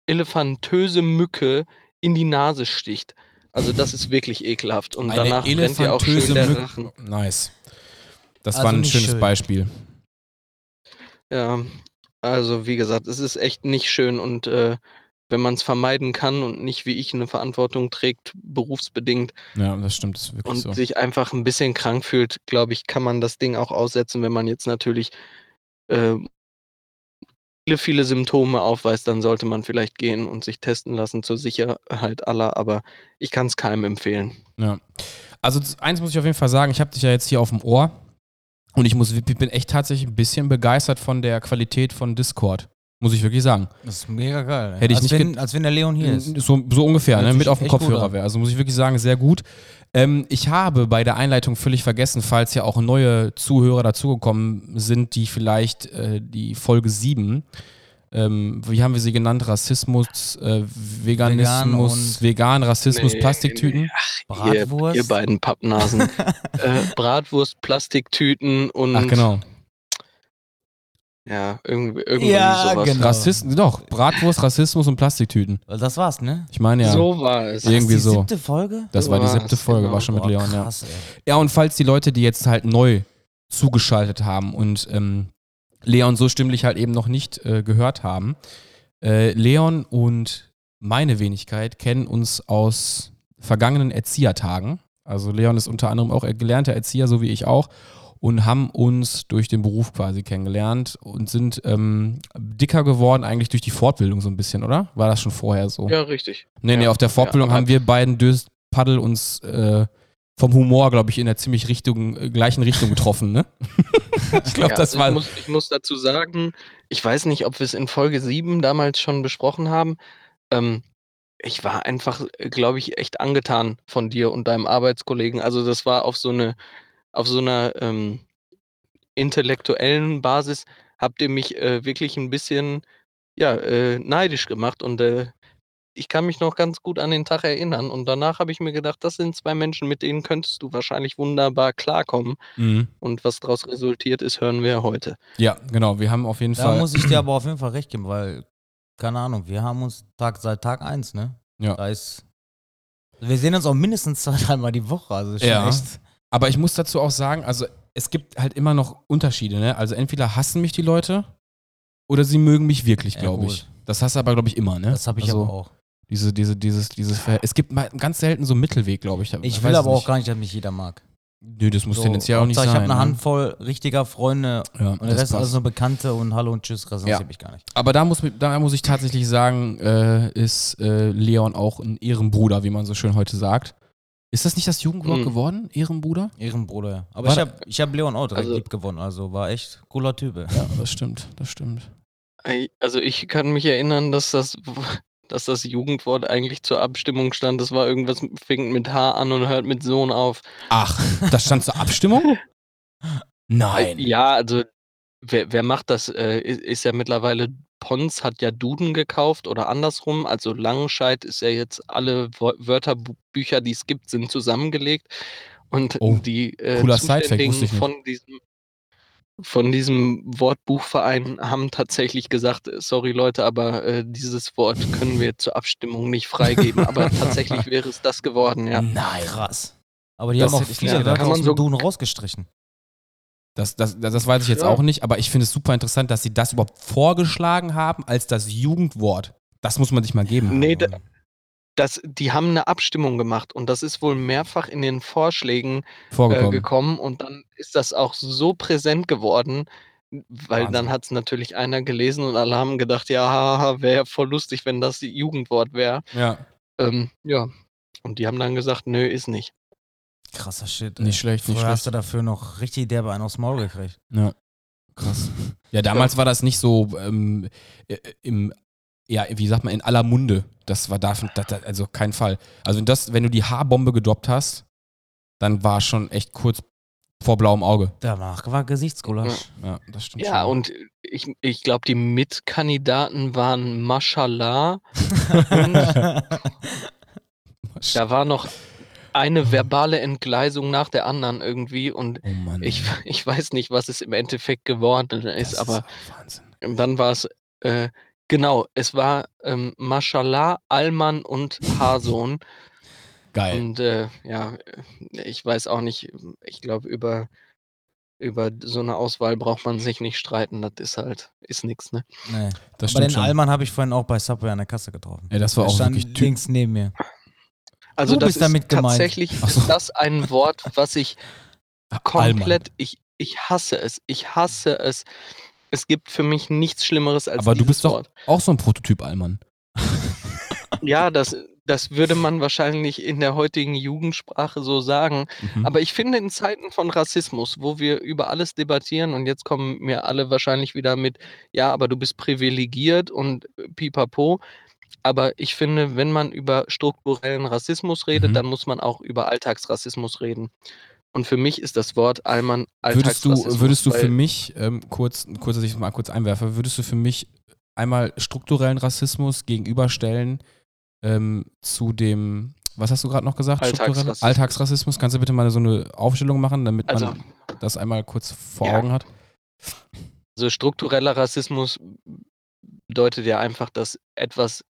elefantöse Mücke in die Nase sticht. Also das ist wirklich ekelhaft und Eine danach brennt dir auch schön der. Rachen. Nice. Das Also war ein schönes schön. Beispiel. Ja, also wie gesagt, es ist echt nicht schön und äh, wenn man es vermeiden kann und nicht wie ich eine Verantwortung trägt, berufsbedingt Ja, das stimmt, das ist wirklich und so. sich einfach ein bisschen krank fühlt, glaube ich, kann man das Ding auch aussetzen, wenn man jetzt natürlich äh, viele, Symptome aufweist, dann sollte man vielleicht gehen und sich testen lassen zur Sicherheit aller, aber ich kann es keinem empfehlen. Ja. Also eins muss ich auf jeden Fall sagen, ich habe dich ja jetzt hier auf dem Ohr. Und ich muss, ich bin echt tatsächlich ein bisschen begeistert von der Qualität von Discord. Muss ich wirklich sagen. Das ist mega geil. Hätte ich als nicht wenn, als wenn der Leon hier ist. So, so ungefähr, ne? mit auf dem Kopfhörer wäre. Also muss ich wirklich sagen, sehr gut. Ähm, ich habe bei der Einleitung völlig vergessen, falls ja auch neue Zuhörer dazugekommen sind, die vielleicht äh, die Folge 7, ähm, wie haben wir sie genannt? Rassismus, äh, Veganismus, Vegan, und- Rassismus, Nee, Plastiktüten. nee. Ach, ihr, Bratwurst? ihr beiden Pappnasen. äh, Bratwurst, Plastiktüten und Ach genau. Ja, irgendwie, irgendwie Ja, sowas. genau. Rassisten, doch, Bratwurst, Rassismus und Plastiktüten. Das war's, ne? Ich meine ja, So war es. Ja. Irgendwie die so. siebte Folge? das war die siebte Folge, genau. war schon mit Boah, Leon, ja. krass, ey. Ja, und falls die Leute, die jetzt halt neu zugeschaltet haben und ähm, Leon so stimmlich halt eben noch nicht äh, gehört haben, äh, Leon und meine Wenigkeit kennen uns aus vergangenen Erziehertagen. Also Leon ist unter anderem auch gelernter Erzieher, so wie ich auch, und haben uns durch den Beruf quasi kennengelernt und sind ähm, dicker geworden eigentlich durch die Fortbildung so ein bisschen, oder? War das schon vorher so? Ja, richtig. Nee, nee, Ja, auf der Fortbildung ja, haben wir beiden Dös Paddel uns äh, vom Humor, glaube ich, in der ziemlich Richtung, äh, gleichen Richtung getroffen, ne? ich glaube, Ja, das war. Ich muss, ich muss dazu sagen, ich weiß nicht, ob wir es in Folge 7 damals schon besprochen haben. Ähm, ich war einfach, glaube ich, echt angetan von dir und deinem Arbeitskollegen. Also das war auf so eine, auf so einer ähm, intellektuellen Basis, habt ihr mich äh, wirklich ein bisschen ja, äh, neidisch gemacht und äh, ich kann mich noch ganz gut an den Tag erinnern. Und danach habe ich mir gedacht, das sind zwei Menschen, mit denen könntest du wahrscheinlich wunderbar klarkommen. Mhm. Und was daraus resultiert ist, hören wir heute. Ja, genau. Wir haben auf jeden Da Fall. muss ich dir aber auf jeden Fall recht geben, weil, keine Ahnung, wir haben uns Tag, seit Tag 1, ne? Ja. Da ist. Wir sehen uns auch mindestens zwei, dreimal die Woche. Also ist schon Ja. echt. Aber ich muss dazu auch sagen, also es gibt halt immer noch Unterschiede, ne? Also entweder hassen mich die Leute oder sie mögen mich wirklich, Ja, glaube gut. ich. Das hast du aber, glaube ich, immer, ne? Das habe ich also, aber auch. Diese, diese, dieses, dieses Verhält- Es gibt mal ganz selten so einen Mittelweg, glaube ich. Ich will aber auch gar nicht, dass mich jeder mag. Nö, das muss So, tendenziell auch nicht sein. Ich habe eine ne? Handvoll richtiger Freunde Ja, und der das Rest alles passt. nur Bekannte und Hallo und Tschüss, Rest Ja. interessiert mich gar nicht. Aber da muss, da muss ich tatsächlich sagen, äh, ist äh, Leon auch ein Ehrenbruder, wie man so schön heute sagt. Ist das nicht das Jugendwort Mhm. geworden? Ehrenbruder? Ehrenbruder, ja. Aber War ich habe ich hab Leon auch direkt Also- lieb gewonnen, also war echt cooler Typ. ey. Ja, das stimmt, das stimmt. Also ich kann mich erinnern, dass das, dass das Jugendwort eigentlich zur Abstimmung stand. Das war irgendwas, fängt mit H an und hört mit Sohn auf. Ach, das stand zur Abstimmung? Nein. Ja, also wer, wer macht das? Äh, ist ja mittlerweile, Pons hat ja Duden gekauft oder andersrum. Also Langenscheid ist ja jetzt alle Wörterbücher, die es gibt, sind zusammengelegt. Und Oh, die äh, Zuständigen von diesem von diesem Wortbuchverein haben tatsächlich gesagt, äh, sorry Leute, aber äh, dieses Wort können wir zur Abstimmung nicht freigeben. aber tatsächlich wäre es das geworden, ja. Nein. Krass. Aber die Das haben auch viele gedacht. Wörter aus dem so- Duden rausgestrichen. Das, das, das, weiß ich jetzt Ja. auch nicht, aber ich finde es super interessant, dass sie das überhaupt vorgeschlagen haben als das Jugendwort. Das muss man sich mal geben. Nee, da, das, die haben eine Abstimmung gemacht und das ist wohl mehrfach in den Vorschlägen äh, gekommen und dann ist das auch so präsent geworden, weil Wahnsinn. dann hat es natürlich einer gelesen und alle haben gedacht, ja, wäre ja voll lustig, wenn das die Jugendwort wäre. ja, Ähm, ja. Und die haben dann gesagt, nö, ist nicht. Krasser Shit. Nicht ey. schlecht, nicht Früher hast schlecht. du dafür noch richtig derbe einen aufs Maul gekriegt. ja. Krass. Ja, damals war das nicht so ähm, äh, im, ja, wie sagt man, in aller Munde. Das war davon, das, das, also kein Fall. Also das, wenn du die Haarbombe gedroppt hast, dann war schon echt kurz vor blauem Auge. Danach war Gesichtsgulasch. Ja, das stimmt Ja, schon. und ich, ich glaube, die Mitkandidaten waren Mashallah und da war noch eine verbale Entgleisung nach der anderen irgendwie und oh Mann. ich, ich weiß nicht, was es im Endeffekt geworden ist, aber Wahnsinn. dann war es, äh, genau, es war ähm, Mashallah, Alman und Haarsohn. Geil. Und äh, ja, ich weiß auch nicht, ich glaube, über, über so eine Auswahl braucht man sich nicht streiten. Das ist halt, ist nix, ne? nee. Das Aber stimmt den schon. Allmann habe ich vorhin auch bei Subway an der Kasse getroffen. Ey, das war Der auch stand wirklich links neben mir. Also Du das bist ist damit gemeint. tatsächlich so. ist das ein Wort, was ich komplett, ich, ich hasse es. Ich hasse es. Es gibt für mich nichts Schlimmeres als Aber du bist doch Wort. auch so ein Prototyp Allmann. Ja, das, Das würde man wahrscheinlich in der heutigen Jugendsprache so sagen. Mhm. Aber ich finde in Zeiten von Rassismus, wo wir über alles debattieren und jetzt kommen mir alle wahrscheinlich wieder mit, ja, aber du bist privilegiert und äh, pipapo. Aber ich finde, wenn man über strukturellen Rassismus redet, Mhm. dann muss man auch über Alltagsrassismus reden. Und für mich ist das Wort Allmann Würdest du, Alltagsrassismus. würdest du für mich, ähm, kurz, kurz, dass ich es mal kurz einwerfe, würdest du für mich einmal strukturellen Rassismus gegenüberstellen ähm, zu dem, was hast du gerade noch gesagt? Alltagsrassismus. Alltagsrassismus. Kannst du bitte mal so eine Aufstellung machen, damit Also, man das einmal kurz vor Ja. Augen hat? also struktureller Rassismus bedeutet ja einfach, dass etwas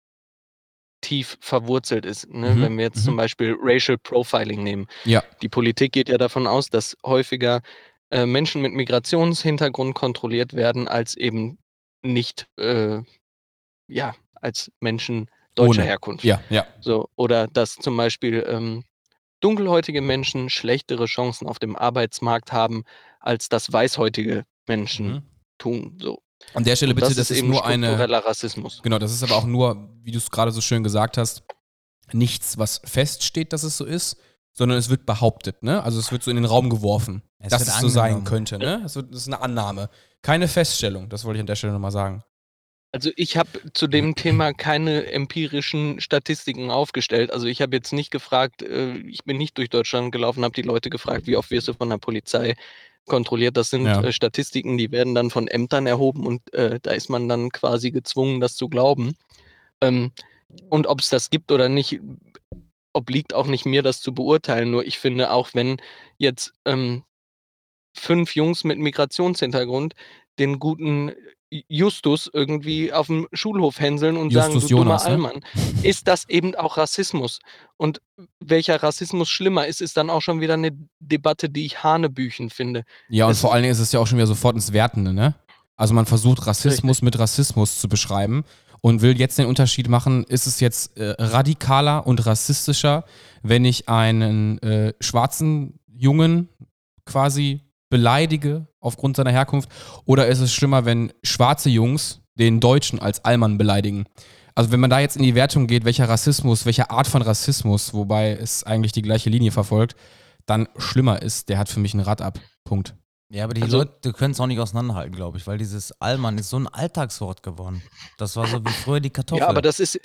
tief verwurzelt ist. Ne? Mhm, Wenn wir jetzt mhm. zum Beispiel Racial Profiling nehmen. Ja. Die Politik geht ja davon aus, dass häufiger äh, Menschen mit Migrationshintergrund kontrolliert werden, als eben nicht, äh, ja, als Menschen deutscher Ohne. Herkunft. Ja, ja. So, oder dass zum Beispiel ähm, dunkelhäutige Menschen schlechtere Chancen auf dem Arbeitsmarkt haben, als das weißhäutige Menschen Mhm. tun. So. An der Stelle bitte, das, das, ist ist eben nur eine. Rassismus. Genau, das ist aber auch nur, wie du es gerade so schön gesagt hast, nichts, was feststeht, dass es so ist, sondern es wird behauptet, ne? Also es wird so in den Raum geworfen, Es dass es so sein angenommen. könnte, ne? Wird, das ist eine Annahme. Keine Feststellung, das wollte ich an der Stelle nochmal sagen. Also ich habe zu dem Thema keine empirischen Statistiken aufgestellt. Also ich habe jetzt nicht gefragt, äh, ich bin nicht durch Deutschland gelaufen, habe die Leute gefragt, wie oft wirst du von der Polizei kontrolliert. Das sind Ja. äh, Statistiken, die werden dann von Ämtern erhoben und äh, da ist man dann quasi gezwungen, das zu glauben. Ähm, und ob es das gibt oder nicht, obliegt auch nicht mir, das zu beurteilen. Nur ich finde, auch wenn jetzt ähm, fünf Jungs mit Migrationshintergrund den guten Justus irgendwie auf dem Schulhof hänseln und sagen, Justus du dummer Jonas, ne? Allmann, ist das eben auch Rassismus. Und welcher Rassismus schlimmer ist, ist dann auch schon wieder eine Debatte, die ich Hanebüchen finde. Ja, und Es- vor allen Dingen ist es ja auch schon wieder sofort ins Wertende, ne? Also man versucht Rassismus mit Rassismus zu beschreiben und will jetzt den Unterschied machen, ist es jetzt äh, radikaler und rassistischer, wenn ich einen äh, schwarzen Jungen quasi beleidige aufgrund seiner Herkunft oder ist es schlimmer, wenn schwarze Jungs den Deutschen als Allmann beleidigen? Also wenn man da jetzt in die Wertung geht, welcher Rassismus, welche Art von Rassismus, wobei es eigentlich die gleiche Linie verfolgt, dann schlimmer ist, der hat für mich ein Rad ab. Punkt. Ja, aber die Also- Leute können es auch nicht auseinanderhalten, glaube ich, weil dieses Allmann ist so ein Alltagswort geworden. Das war so wie früher die Kartoffel. Ja, aber das ist.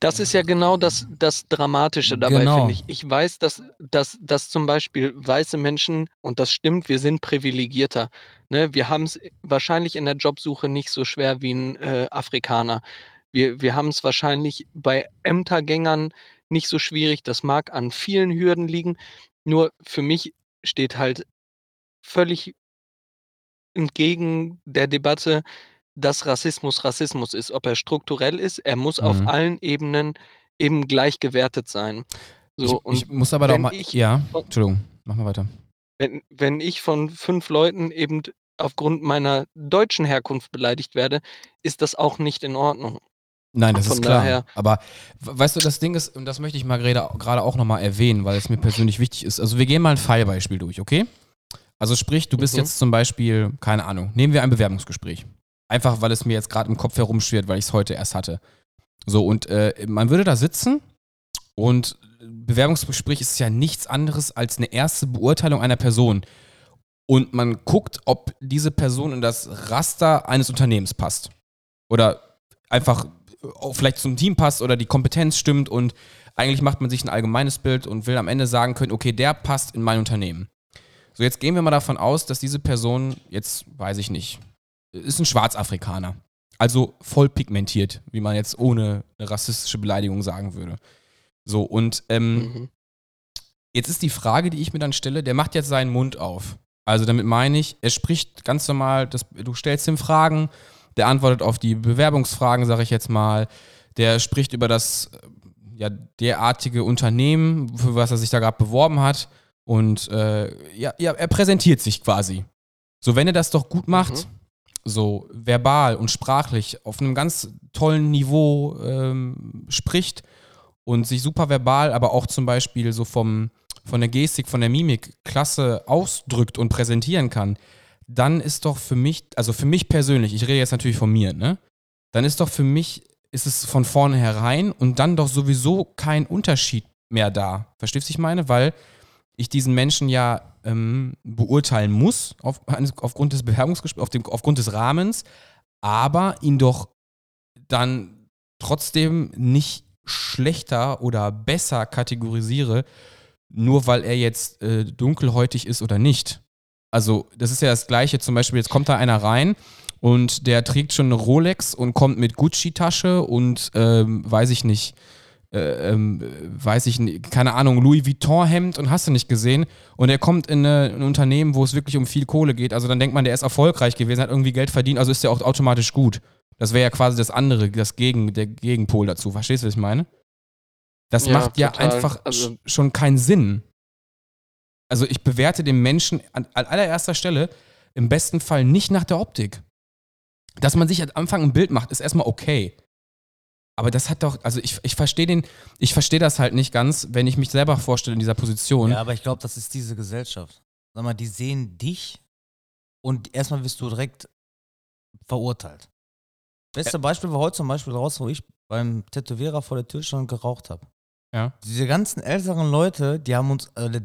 Das ist ja genau das, das Dramatische dabei, Genau. finde ich. Ich weiß, dass, dass, dass zum Beispiel weiße Menschen, und das stimmt, wir sind privilegierter. Ne? Wir haben es wahrscheinlich in der Jobsuche nicht so schwer wie ein äh, Afrikaner. Wir, wir haben es wahrscheinlich bei Ämtergängern nicht so schwierig. Das mag an vielen Hürden liegen. Nur für mich steht halt völlig entgegen der Debatte, dass Rassismus Rassismus ist. Ob er strukturell ist, er muss auf Mhm. allen Ebenen eben gleich gewertet sein. So, ich, ich muss aber doch mal. ich ja, Entschuldigung, mach mal weiter. wenn, wenn ich von fünf Leuten eben aufgrund meiner deutschen Herkunft beleidigt werde, ist das auch nicht in Ordnung. Nein, das Von ist klar. daher- Aber we- weißt du, das Ding ist, und das möchte ich mal gerade gerade auch nochmal erwähnen, weil es mir persönlich wichtig ist. Also wir gehen mal ein Fallbeispiel durch, okay? Also sprich, du bist Mhm. jetzt zum Beispiel, keine Ahnung, nehmen wir ein Bewerbungsgespräch. Einfach, weil es mir jetzt gerade im Kopf herumschwirrt, weil ich es heute erst hatte. So, und äh, man würde da sitzen und Bewerbungsgespräch ist ja nichts anderes als eine erste Beurteilung einer Person. Und man guckt, ob diese Person in das Raster eines Unternehmens passt. Oder einfach vielleicht zum Team passt oder die Kompetenz stimmt und eigentlich macht man sich ein allgemeines Bild und will am Ende sagen können, okay, der passt in mein Unternehmen. So, jetzt gehen wir mal davon aus, dass diese Person, jetzt weiß ich nicht, ist ein Schwarzafrikaner. Also voll pigmentiert, wie man jetzt ohne eine rassistische Beleidigung sagen würde. So, und ähm, Mhm. Jetzt ist die Frage, die ich mir dann stelle, der macht jetzt seinen Mund auf. Also damit meine ich, er spricht ganz normal, das, du stellst ihm Fragen, der antwortet auf die Bewerbungsfragen, sage ich jetzt mal. Der spricht über das äh, ja, derartige Unternehmen, für was er sich da gerade beworben hat. Und äh, ja, ja, er präsentiert sich quasi. So, wenn er das doch gut macht, Mhm. So verbal und sprachlich auf einem ganz tollen Niveau ähm, spricht und sich super verbal, aber auch zum Beispiel so vom, von der Gestik, von der Mimik klasse ausdrückt und präsentieren kann, dann ist doch für mich, also für mich persönlich, ich rede jetzt natürlich von mir, ne? Dann ist doch für mich ist es von vornherein und dann doch sowieso kein Unterschied mehr da. Verstehst du, ich meine? Weil ich diesen Menschen ja ähm, beurteilen muss auf, aufgrund des Bewerbungsgesprächs, auf aufgrund des Rahmens, aber ihn doch dann trotzdem nicht schlechter oder besser kategorisiere, nur weil er jetzt äh, dunkelhäutig ist oder nicht. Also, das ist ja das Gleiche. Zum Beispiel, jetzt kommt da einer rein und der trägt schon eine Rolex und kommt mit Gucci-Tasche und ähm, weiß ich nicht, äh, ähm, weiß ich keine Ahnung, Louis Vuitton-Hemd und hast du nicht gesehen. Und er kommt in eine, ein Unternehmen, wo es wirklich um viel Kohle geht. Also dann denkt man, der ist erfolgreich gewesen, hat irgendwie Geld verdient, also ist der auch automatisch gut. Das wäre ja quasi das andere, das Gegen, der Gegenpol dazu. Verstehst du, was ich meine? Das Ja, macht ja total. einfach Also- sch- schon keinen Sinn. Also ich bewerte den Menschen an, an allererster Stelle im besten Fall nicht nach der Optik. Dass man sich am Anfang ein Bild macht, ist erstmal okay. Aber das hat doch, also ich, ich verstehe den, ich verstehe das halt nicht ganz, wenn ich mich selber vorstelle in dieser Position. Ja, aber ich glaube, das ist diese Gesellschaft. Sag mal, die sehen dich und erstmal wirst du direkt verurteilt. Beste Beispiel war heute zum Beispiel raus, wo ich beim Tätowierer vor der Tür und geraucht habe. Ja. Diese ganzen älteren Leute, die haben uns, äh, der,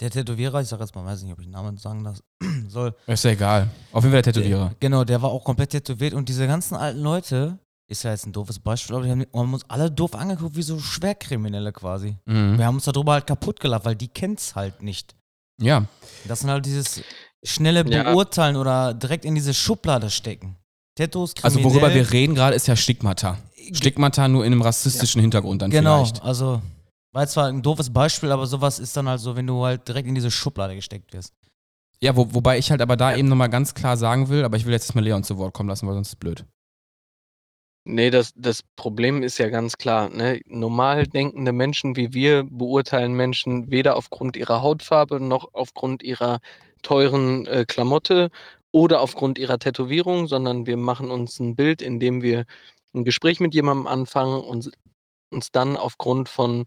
der Tätowierer, ich sag jetzt mal, weiß nicht, ob ich den Namen sagen das soll. Ist ja egal. Auf jeden Fall der Tätowierer. Der, genau, der war auch komplett tätowiert und diese ganzen alten Leute, ist ja jetzt ein doofes Beispiel, aber die haben, haben uns alle doof angeguckt, wie so Schwerkriminelle quasi. Mhm. Wir haben uns darüber halt kaputt gelacht, weil die kennt's halt nicht. Ja. Das sind halt dieses schnelle Ja. Beurteilen oder direkt in diese Schublade stecken. Tattoos, Also kriminell. worüber wir reden gerade ist ja Stigmata. Stigmata nur in einem rassistischen Hintergrund dann Genau, vielleicht. also war zwar ein doofes Beispiel, aber sowas ist dann halt so, wenn du halt direkt in diese Schublade gesteckt wirst. Ja, wo, wobei ich halt aber da eben nochmal ganz klar sagen will, aber ich will jetzt mal Leon zu Wort kommen lassen, weil sonst ist es blöd. Nee, das, das Problem ist ja ganz klar. Ne? Normal denkende Menschen wie wir beurteilen Menschen weder aufgrund ihrer Hautfarbe noch aufgrund ihrer teuren äh, Klamotte oder aufgrund ihrer Tätowierung, sondern wir machen uns ein Bild, indem wir ein Gespräch mit jemandem anfangen und uns dann aufgrund von,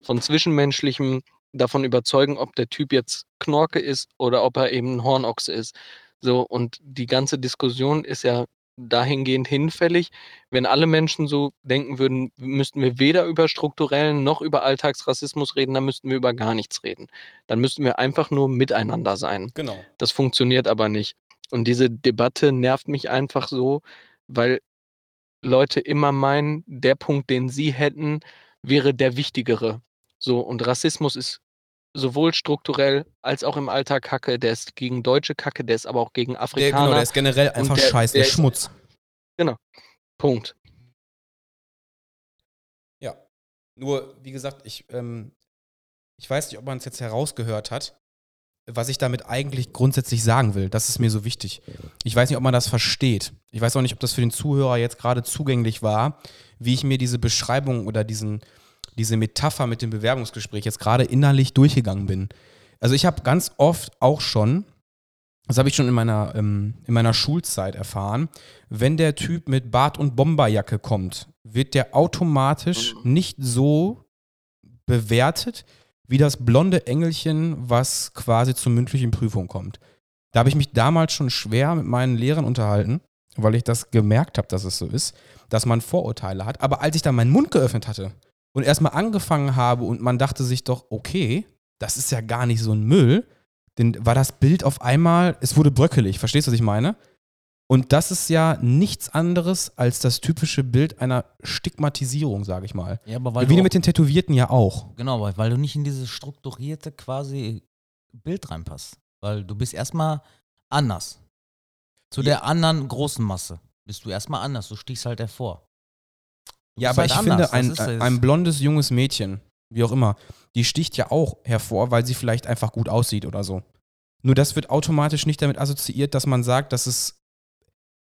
von Zwischenmenschlichem davon überzeugen, ob der Typ jetzt Knorke ist oder ob er eben ein Hornochse ist. So, und die ganze Diskussion ist ja dahingehend hinfällig, wenn alle Menschen so denken würden, müssten wir weder über strukturellen noch über Alltagsrassismus reden, dann müssten wir über gar nichts reden. Dann müssten wir einfach nur miteinander sein. Genau. Das funktioniert aber nicht. Und diese Debatte nervt mich einfach so, weil Leute immer meinen, der Punkt, den sie hätten, wäre der wichtigere. So, und Rassismus ist sowohl strukturell als auch im Alltag Kacke. Der ist gegen Deutsche Kacke, der ist aber auch gegen Der, Afrikaner. genau, der ist generell einfach der- scheiße, der der ist ist- Schmutz. Punkt. Ja. Nur, wie gesagt, ich, ähm, ich weiß nicht, ob man es jetzt herausgehört hat, was ich damit eigentlich grundsätzlich sagen will. Das ist mir so wichtig. Ich weiß nicht, ob man das versteht. Ich weiß auch nicht, ob das für den Zuhörer jetzt gerade zugänglich war, wie ich mir diese Beschreibung oder diesen, diese Metapher mit dem Bewerbungsgespräch jetzt gerade innerlich durchgegangen bin. Also ich habe ganz oft auch schon, das habe ich schon in meiner, ähm, in meiner Schulzeit erfahren, wenn der Typ mit Bart und Bomberjacke kommt, wird der automatisch nicht so bewertet wie das blonde Engelchen, was quasi zur mündlichen Prüfung kommt. Da habe ich mich damals schon schwer mit meinen Lehrern unterhalten, weil ich das gemerkt habe, dass es so ist, dass man Vorurteile hat. Aber als ich dann meinen Mund geöffnet hatte und erstmal angefangen habe und man dachte sich doch, okay, das ist ja gar nicht so ein Müll, dann war das Bild auf einmal, es wurde bröckelig. Verstehst du, was ich meine? Und das ist ja nichts anderes als das typische Bild einer Stigmatisierung, sage ich mal. Ja, aber weil Wie mit den Tätowierten ja auch. genau, weil- weil du nicht in dieses strukturierte quasi Bild reinpasst. Weil du bist erstmal anders. Zu Ja. der anderen großen Masse bist du erstmal anders. Du stichst halt hervor. Ja, aber halt ich anders, finde, ein, das ist ein blondes junges Mädchen, wie auch immer, die sticht ja auch hervor, weil sie vielleicht einfach gut aussieht oder so. Nur das wird automatisch nicht damit assoziiert, dass man sagt, dass es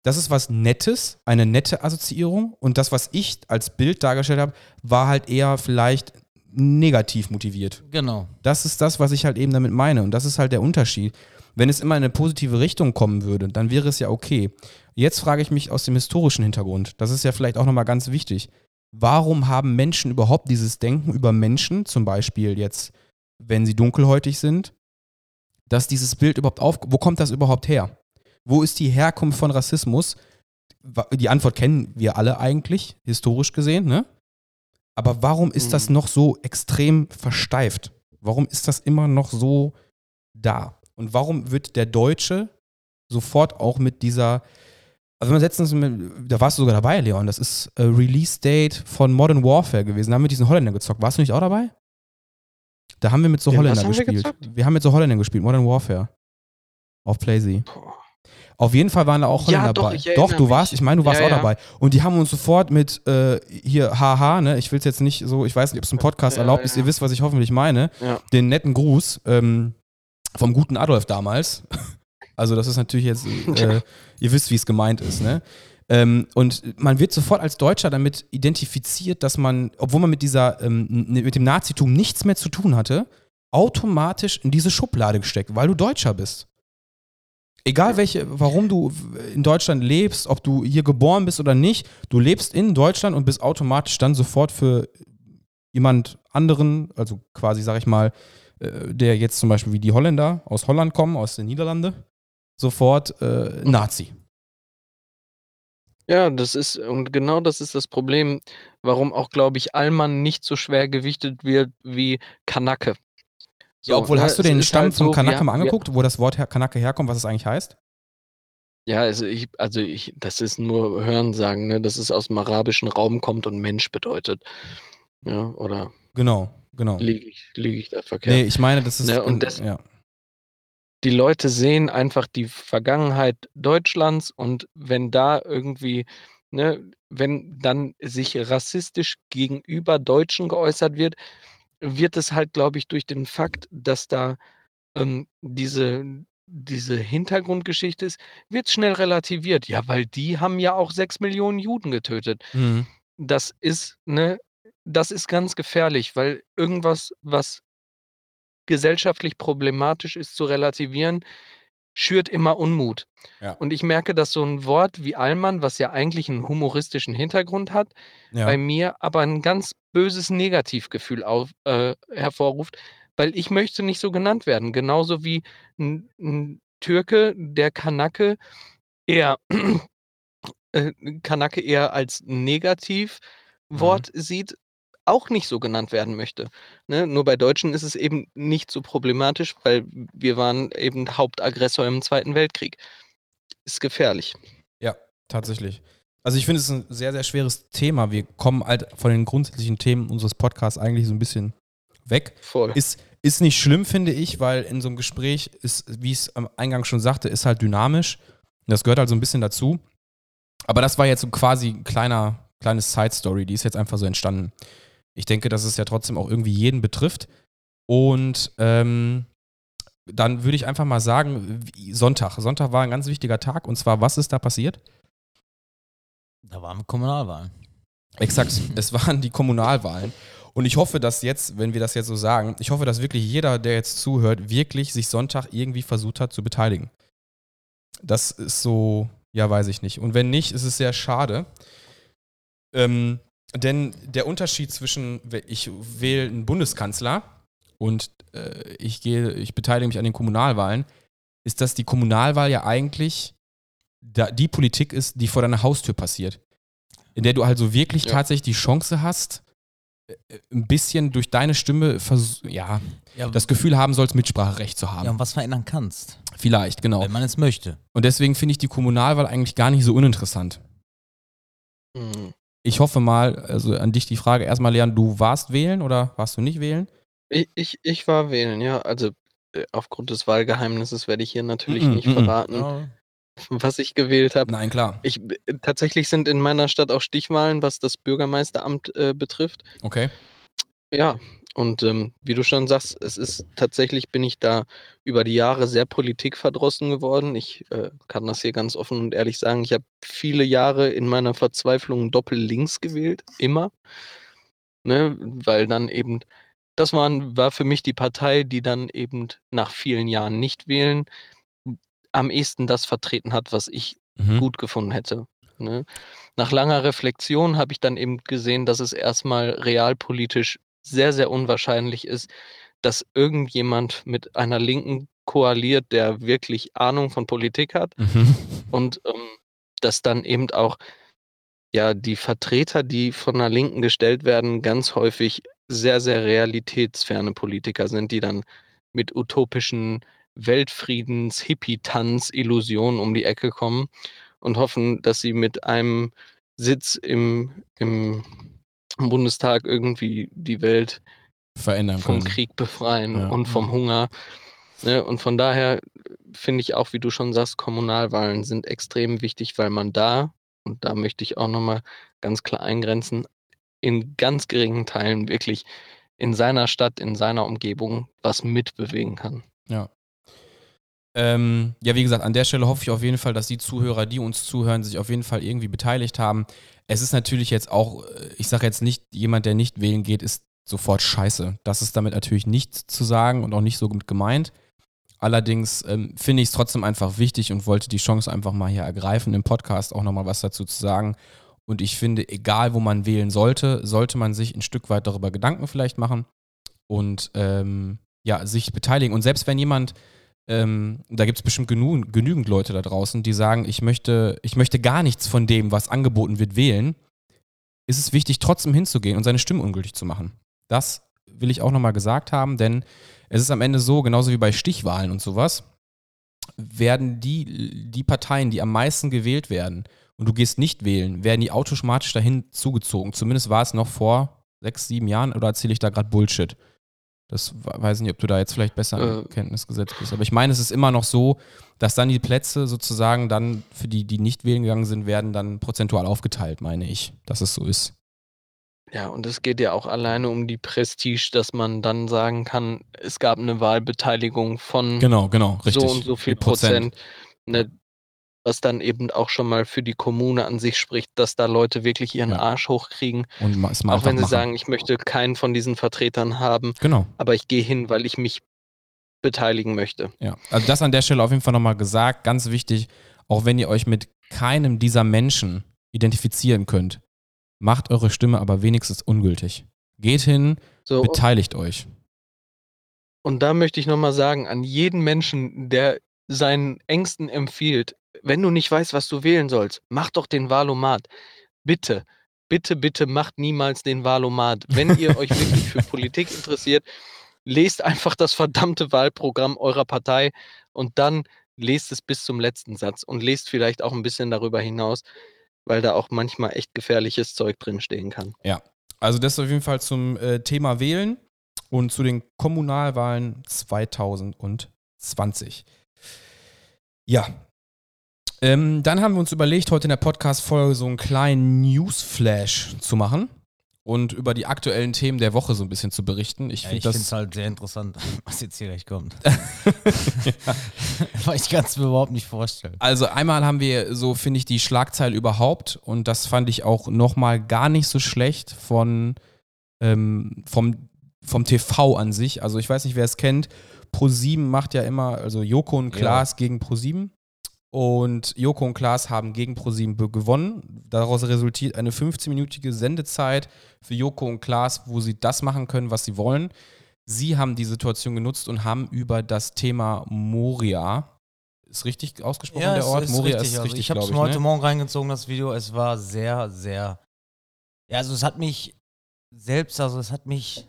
das ist was Nettes, eine nette Assoziierung. Und das, was ich als Bild dargestellt habe, war halt eher vielleicht negativ motiviert. Genau. Das ist das, was ich halt eben damit meine. Und das ist halt der Unterschied. Wenn es immer in eine positive Richtung kommen würde, dann wäre es ja okay. Jetzt frage ich mich aus dem historischen Hintergrund, das ist ja vielleicht auch nochmal ganz wichtig. Warum haben Menschen überhaupt dieses Denken über Menschen, zum Beispiel jetzt, wenn sie dunkelhäutig sind, dass dieses Bild überhaupt auf, wo kommt das überhaupt her? Wo ist die Herkunft von Rassismus? die Antwort kennen wir alle eigentlich, historisch gesehen, ne? Aber warum ist das Mhm. noch so extrem versteift? Warum ist das immer noch so da? Und warum wird der Deutsche sofort auch mit dieser, also wenn man letztens, mit, da warst du sogar dabei, Leon, das ist äh, Release Date von Modern Warfare gewesen, da haben wir diesen Holländer gezockt. Warst du nicht auch dabei? Da haben wir mit so Den wir gespielt. gezockt? Wir haben mit so Holländern gespielt, Modern Warfare. Auf PlayZ. Auf jeden Fall waren da auch Ja, Holländer doch, dabei. Doch, du mich. warst, ich meine, du warst Ja, auch ja. dabei. Und die haben uns sofort mit äh, hier haha, ne, ich will es jetzt nicht so, ich weiß nicht, ob es im Podcast Ja, erlaubt ist, ja. ihr wisst, was ich hoffentlich meine. Ja. Den netten Gruß ähm, vom guten Adolf damals. Also das ist natürlich jetzt, äh, ihr wisst, wie es gemeint ist, ne? Ähm, und man wird sofort als Deutscher damit identifiziert, dass man, obwohl man mit dieser, ähm, mit dem Nazitum nichts mehr zu tun hatte, automatisch in diese Schublade gesteckt, weil du Deutscher bist. Egal welche, warum du in Deutschland lebst, ob du hier geboren bist oder nicht, du lebst in Deutschland und bist automatisch dann sofort für jemand anderen, also quasi, sag ich mal, der jetzt zum Beispiel wie die Holländer aus Holland kommen, aus den Niederlanden, sofort äh, Nazi. Ja, das ist, und genau das ist das Problem, warum auch, glaube ich, Allmann nicht so schwer gewichtet wird wie Kanake. Ja, obwohl, ne, hast du den Stamm halt von so, Kanake wir- mal angeguckt, wo das Wort Kanake herkommt, was es eigentlich heißt? Ja, also ich, also ich, das ist nur Hörensagen, ne, dass es aus dem arabischen Raum kommt und Mensch bedeutet. Ja, oder Genau, genau. liege ich, liege ich da verkehrt? Nee, ich meine, das ist. Ja, und das- ja. die Leute sehen einfach die Vergangenheit Deutschlands und wenn da irgendwie, ne, wenn dann sich rassistisch gegenüber Deutschen geäußert wird, wird es halt, glaube ich, durch den Fakt, dass da ähm, diese, diese Hintergrundgeschichte ist, wird schnell relativiert. Ja, weil die haben ja auch sechs Millionen Juden getötet. Mhm. Das ist, ne, das ist ganz gefährlich, weil irgendwas, was gesellschaftlich problematisch ist zu relativieren, schürt immer Unmut. Ja. Und ich merke, dass so ein Wort wie Allmann, was ja eigentlich einen humoristischen Hintergrund hat, Ja. bei mir aber ein ganz böses Negativgefühl auf, äh, hervorruft, weil ich möchte nicht so genannt werden. Genauso wie ein, ein Türke, der Kanake eher äh, Kanake eher als Negativwort sieht, auch nicht so genannt werden möchte. Ne? Nur bei Deutschen ist es eben nicht so problematisch, weil wir waren eben Hauptaggressor im Zweiten Weltkrieg. Ist gefährlich. Ja, tatsächlich. Also ich finde es ein sehr, sehr schweres Thema. Wir kommen halt von den grundsätzlichen Themen unseres Podcasts eigentlich so ein bisschen weg. Voll. Ist, ist nicht schlimm, finde ich, weil in so einem Gespräch ist, wie ich es am Eingang schon sagte, ist halt dynamisch. Das gehört halt so ein bisschen dazu. Aber das war jetzt so quasi ein kleiner, kleines Side-Story, die ist jetzt einfach so entstanden. Ich denke, dass es ja trotzdem auch irgendwie jeden betrifft. Und ähm, dann würde ich einfach mal sagen, Sonntag. Sonntag war ein ganz wichtiger Tag. Und zwar, was ist da passiert? Da waren Kommunalwahlen. Exakt. Es waren die Kommunalwahlen. Und ich hoffe, dass jetzt, wenn wir das jetzt so sagen, ich hoffe, dass wirklich jeder, der jetzt zuhört, wirklich sich Sonntag irgendwie versucht hat zu beteiligen. Das ist so, ja, weiß ich nicht. Und wenn nicht, ist es sehr schade. Ähm, denn der Unterschied zwischen, ich wähle einen Bundeskanzler und äh, ich gehe, ich beteilige mich an den Kommunalwahlen, ist, dass die Kommunalwahl ja eigentlich da, die Politik ist, die vor deiner Haustür passiert. In der du also wirklich Ja. tatsächlich die Chance hast, äh, ein bisschen durch deine Stimme ja, Ja, das Gefühl haben sollst, Mitspracherecht zu haben. ja, und was verändern kannst, Vielleicht, genau. wenn man es möchte. Und deswegen finde ich die Kommunalwahl eigentlich gar nicht so uninteressant. Hm. Ich hoffe mal, also an dich die Frage erstmal, Leon, du warst wählen oder warst du nicht wählen? Ich, ich, ich war wählen, ja. Also äh, aufgrund des Wahlgeheimnisses werde ich hier natürlich Mhm, nicht mhm. verraten, Ja. was ich gewählt habe. Nein, klar. Ich, äh, tatsächlich sind in meiner Stadt auch Stichwahlen, was das Bürgermeisteramt äh, betrifft. Okay. Ja, und ähm, wie du schon sagst, es ist tatsächlich, bin ich da über die Jahre sehr politikverdrossen geworden. Ich äh, kann das hier ganz offen und ehrlich sagen. Ich habe viele Jahre in meiner Verzweiflung doppel-links gewählt, immer. Ne, weil dann eben, das waren, war für mich die Partei, die dann eben nach vielen Jahren nicht wählen, am ehesten das vertreten hat, was ich Mhm. gut gefunden hätte. Ne? Nach langer Reflexion habe ich dann eben gesehen, dass es erstmal realpolitisch sehr, sehr unwahrscheinlich ist, dass irgendjemand mit einer Linken koaliert, der wirklich Ahnung von Politik hat. Mhm. Und ähm, dass dann eben auch ja die Vertreter, die von der Linken gestellt werden, ganz häufig sehr, sehr realitätsferne Politiker sind, die dann mit utopischen Weltfriedens, Hippie-Tanz, Illusionen um die Ecke kommen und hoffen, dass sie mit einem Sitz im, im Bundestag irgendwie die Welt Verändern vom können. Krieg befreien Ja. und vom Hunger. Ne? Und von daher finde ich auch, wie du schon sagst, Kommunalwahlen sind extrem wichtig, weil man da, und da möchte ich auch nochmal ganz klar eingrenzen, in ganz geringen Teilen wirklich in seiner Stadt, in seiner Umgebung was mitbewegen kann. Ja. Ähm, ja, wie gesagt, an der Stelle hoffe ich auf jeden Fall, dass die Zuhörer, die uns zuhören, sich auf jeden Fall irgendwie beteiligt haben. Es ist natürlich jetzt auch, äh, ich sage jetzt nicht, jemand, der nicht wählen geht, ist sofort scheiße. Das ist damit natürlich nicht zu sagen und auch nicht so gut gemeint. Allerdings ähm, finde ich es trotzdem einfach wichtig und wollte die Chance einfach mal hier ergreifen, im Podcast auch nochmal was dazu zu sagen. Und ich finde, egal wo man wählen sollte, sollte man sich ein Stück weit darüber Gedanken vielleicht machen und ähm, ja, sich beteiligen. Und selbst wenn jemand, ähm, da gibt es bestimmt genug, genügend Leute da draußen, die sagen, ich möchte, ich möchte gar nichts von dem, was angeboten wird, wählen, ist es wichtig, trotzdem hinzugehen und seine Stimme ungültig zu machen. Das will ich auch nochmal gesagt haben, denn es ist am Ende so, genauso wie bei Stichwahlen und sowas, werden die, die Parteien, die am meisten gewählt werden, und du gehst nicht wählen, werden die automatisch dahin zugezogen. Zumindest war es noch vor sechs, sieben Jahren oder erzähle ich da gerade Bullshit? Das we- weiß ich nicht, ob du da jetzt vielleicht besser in Äh. Kenntnis gesetzt bist. Aber ich meine, es ist immer noch so, dass dann die Plätze sozusagen dann für die, die nicht wählen gegangen sind, werden dann prozentual aufgeteilt, meine ich, dass es so ist. Ja, und es geht ja auch alleine um die Prestige, dass man dann sagen kann, es gab eine Wahlbeteiligung von Genau, genau, richtig. so und so viel Prozent. Prozent, ne, was dann eben auch schon mal für die Kommune an sich spricht, dass da Leute wirklich ihren Ja. Arsch hochkriegen. Und es mal Auch wenn sie machen. sagen, ich möchte keinen von diesen Vertretern haben, Genau. aber ich gehe hin, weil ich mich beteiligen möchte. Ja, also das an der Stelle auf jeden Fall nochmal gesagt, ganz wichtig, auch wenn ihr euch mit keinem dieser Menschen identifizieren könnt, macht eure Stimme aber wenigstens ungültig. Geht hin, So, beteiligt euch. und da möchte ich nochmal sagen, an jeden Menschen, der seinen Ängsten empfiehlt, wenn du nicht weißt, was du wählen sollst, mach doch den Wahlomat. Bitte, bitte, bitte macht niemals den Wahlomat. Wenn ihr euch wirklich für Politik interessiert, lest einfach das verdammte Wahlprogramm eurer Partei und dann lest es bis zum letzten Satz und lest vielleicht auch ein bisschen darüber hinaus, weil da auch manchmal echt gefährliches Zeug drinstehen kann. Also das auf jeden Fall zum äh, Thema Wählen und zu den Kommunalwahlen 2020. Ja. Ähm, dann haben wir uns überlegt, heute in der Podcast-Folge so einen kleinen Newsflash zu machen und über die aktuellen Themen der Woche so ein bisschen zu berichten. Ich Ja, finde das es halt sehr interessant, was jetzt hier gleich kommt. Weil ich kann es mir überhaupt nicht vorstellen. Also einmal haben wir so, finde ich, die Schlagzeile überhaupt und das fand ich auch nochmal gar nicht so schlecht von, ähm, vom, vom TV an sich. Also ich weiß nicht, wer es kennt. Pro7 macht ja immer, also Joko und Ja. Klaas gegen Pro7 und Joko und Klaas haben gegen Pro7 be- gewonnen. Daraus resultiert eine 15-minütige Sendezeit für Joko und Klaas, wo sie das machen können, was sie wollen. Sie haben die Situation genutzt und haben über das Thema Moria, ist richtig ausgesprochen der Ort? Moria ist Also richtig, ich habe es glaube mir ich. heute Ne? Morgen reingezogen, das Video. Es war sehr, sehr. Ja, also es hat mich selbst, also es hat mich.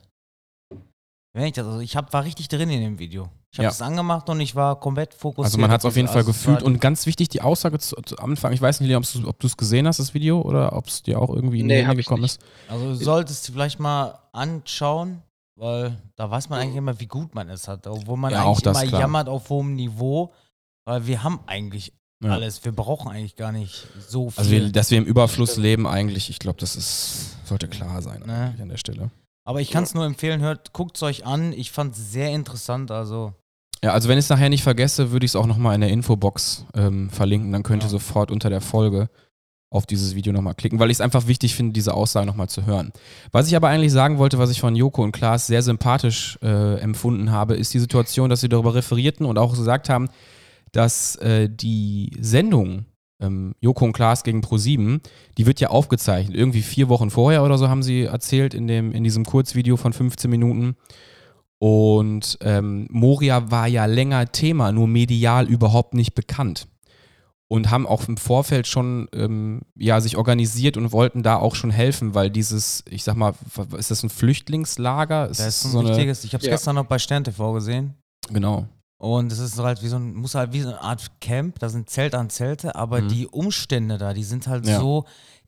Wenn ich das, also ich hab, war richtig drin in dem Video. Ich habe Ja. es angemacht und ich war komplett fokussiert. Also man hat es auf jeden Fall gefühlt und ganz wichtig die Aussage zu, zu Anfang, ich weiß nicht, Leon, ob du es gesehen hast, das Video, oder ob es dir auch irgendwie in Nee, die Hände gekommen ist. Also du solltest dir vielleicht mal anschauen, weil da weiß man eigentlich immer, wie gut man es hat. Obwohl man Ja, auch eigentlich das, immer klar. jammert auf hohem Niveau, weil wir haben eigentlich Ja. alles. Wir brauchen eigentlich gar nicht so viel. Also wir, dass wir im Überfluss leben eigentlich, ich glaube, das ist, sollte klar sein Ne. an der Stelle. Aber ich kann es nur empfehlen, hört, guckt es euch an. Ich fand es sehr interessant. Also Ja, also wenn ich es nachher nicht vergesse, würde ich es auch nochmal in der Infobox ähm, verlinken. Dann könnt ihr Ja. sofort unter der Folge auf dieses Video nochmal klicken, weil ich es einfach wichtig finde, diese Aussage nochmal zu hören. Was ich aber eigentlich sagen wollte, was ich von Joko und Klaas sehr sympathisch äh, empfunden habe, ist die Situation, dass sie darüber referierten und auch gesagt haben, dass äh, die Sendung ähm, Joko und Klaas gegen Pro7, die wird ja aufgezeichnet. Irgendwie vier Wochen vorher oder so haben sie erzählt in, dem, in diesem Kurzvideo von 15 Minuten. Und ähm, Moria war ja länger Thema, nur medial überhaupt nicht bekannt. und haben auch im Vorfeld schon ähm, ja, sich organisiert und wollten da auch schon helfen, weil dieses, ich sag mal, ist das ein Flüchtlingslager? Das ist ein so eine, richtiges, ich habe es Ja. gestern noch bei Stern TV gesehen. Genau. Und es ist halt wie so ein, muss halt wie so eine Art Camp, da sind Zelt an Zelte, aber Mhm. die Umstände da, die sind halt Ja. so,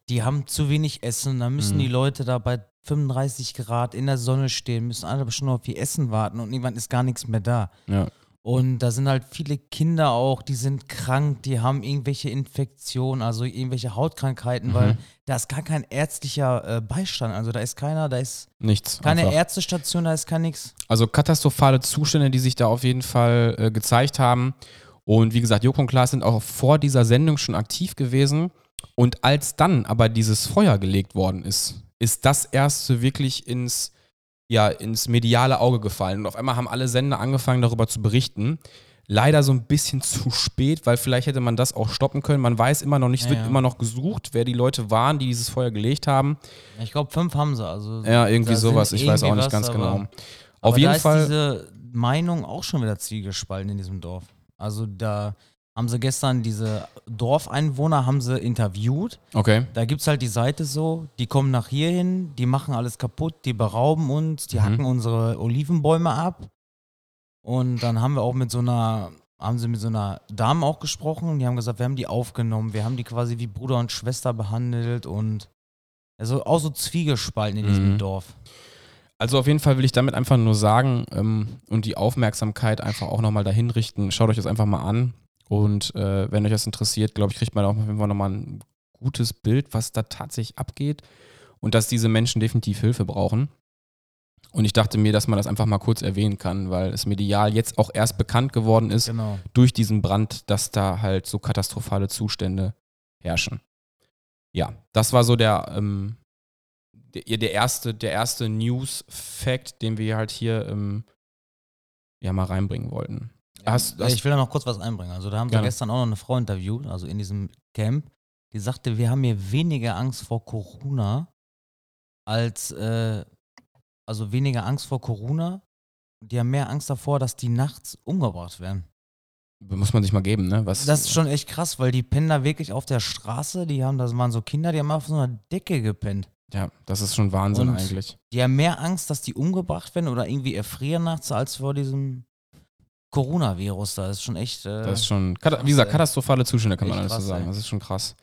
die haben zu wenig Essen, da müssen Mhm. die Leute da bei 35 Grad in der Sonne stehen, müssen eine Stunde auf ihr Essen warten und irgendwann ist gar nichts mehr da. Ja. Und da sind halt viele Kinder auch, die sind krank, die haben irgendwelche Infektionen, also irgendwelche Hautkrankheiten, Mhm. weil da ist gar kein ärztlicher äh, Beistand. Also da ist keiner, da ist Nichts. keine einfach. Ärztestation, da ist gar nichts. Also katastrophale Zustände, die sich da auf jeden Fall äh, gezeigt haben. Und wie gesagt, Joko und Klaas sind auch vor dieser Sendung schon aktiv gewesen. Und als dann aber dieses Feuer gelegt worden ist, ist das erst so wirklich ins, ja, ins mediale Auge gefallen. Und auf einmal haben alle Sender angefangen, darüber zu berichten. Leider so ein bisschen zu spät, weil vielleicht hätte man das auch stoppen können. Man weiß immer noch nicht, es Ja, wird ja. immer noch gesucht, wer die Leute waren, die dieses Feuer gelegt haben. Ich glaube, fünf haben sie. Also Ja, irgendwie sowas. Ich weiß auch irgendwie nicht ganz was, genau. aber- Auf aber jeden da Fall. ist diese Meinung auch schon wieder zwiegespalten in diesem Dorf. Also da haben sie gestern diese Dorfeinwohner haben sie interviewt. Okay. Da gibt es halt die Seite so, die kommen nach hier hin, die machen alles kaputt, die berauben uns, die Mhm. hacken unsere Olivenbäume ab. Und dann haben wir auch mit so einer, haben sie mit so einer Dame auch gesprochen und die haben gesagt, wir haben die aufgenommen, wir haben die quasi wie Bruder und Schwester behandelt und also auch so zwiegespalten in diesem Mhm. Dorf. Also auf jeden Fall will ich damit einfach nur sagen ähm, und die Aufmerksamkeit einfach auch nochmal dahin richten. Schaut euch das einfach mal an. Und äh, wenn euch das interessiert, glaube ich, kriegt man auch auf jeden Fall nochmal ein gutes Bild, was da tatsächlich abgeht. Und dass diese Menschen definitiv Hilfe brauchen. Und ich dachte mir, dass man das einfach mal kurz erwähnen kann, weil es medial jetzt auch erst bekannt geworden ist Genau. durch diesen Brand, dass da halt so katastrophale Zustände herrschen. Ja, das war so der, ähm, der, der erste, der erste News-Fact, den wir halt hier ähm, ja mal reinbringen wollten. Hast, hast, ich will da noch kurz was einbringen. Also da haben Gerne. wir gestern auch noch eine Frau interviewt, also in diesem Camp, die sagte, wir haben hier weniger Angst vor Corona als, äh, also weniger Angst vor Corona. Die haben mehr Angst davor, dass die nachts umgebracht werden. muss man sich mal geben, ne? Was, Das ist schon echt krass, weil die pennen da wirklich auf der Straße, die haben, das waren so Kinder, die haben auf so einer Decke gepennt. ja, das ist schon Wahnsinn Und- eigentlich. Die haben mehr Angst, dass die umgebracht werden oder irgendwie erfrieren nachts, als vor diesem Coronavirus da. Das ist schon echt. Äh, Das ist schon, wie gesagt, katastrophale Zustände kann man alles so sagen. ey. Das ist schon krass.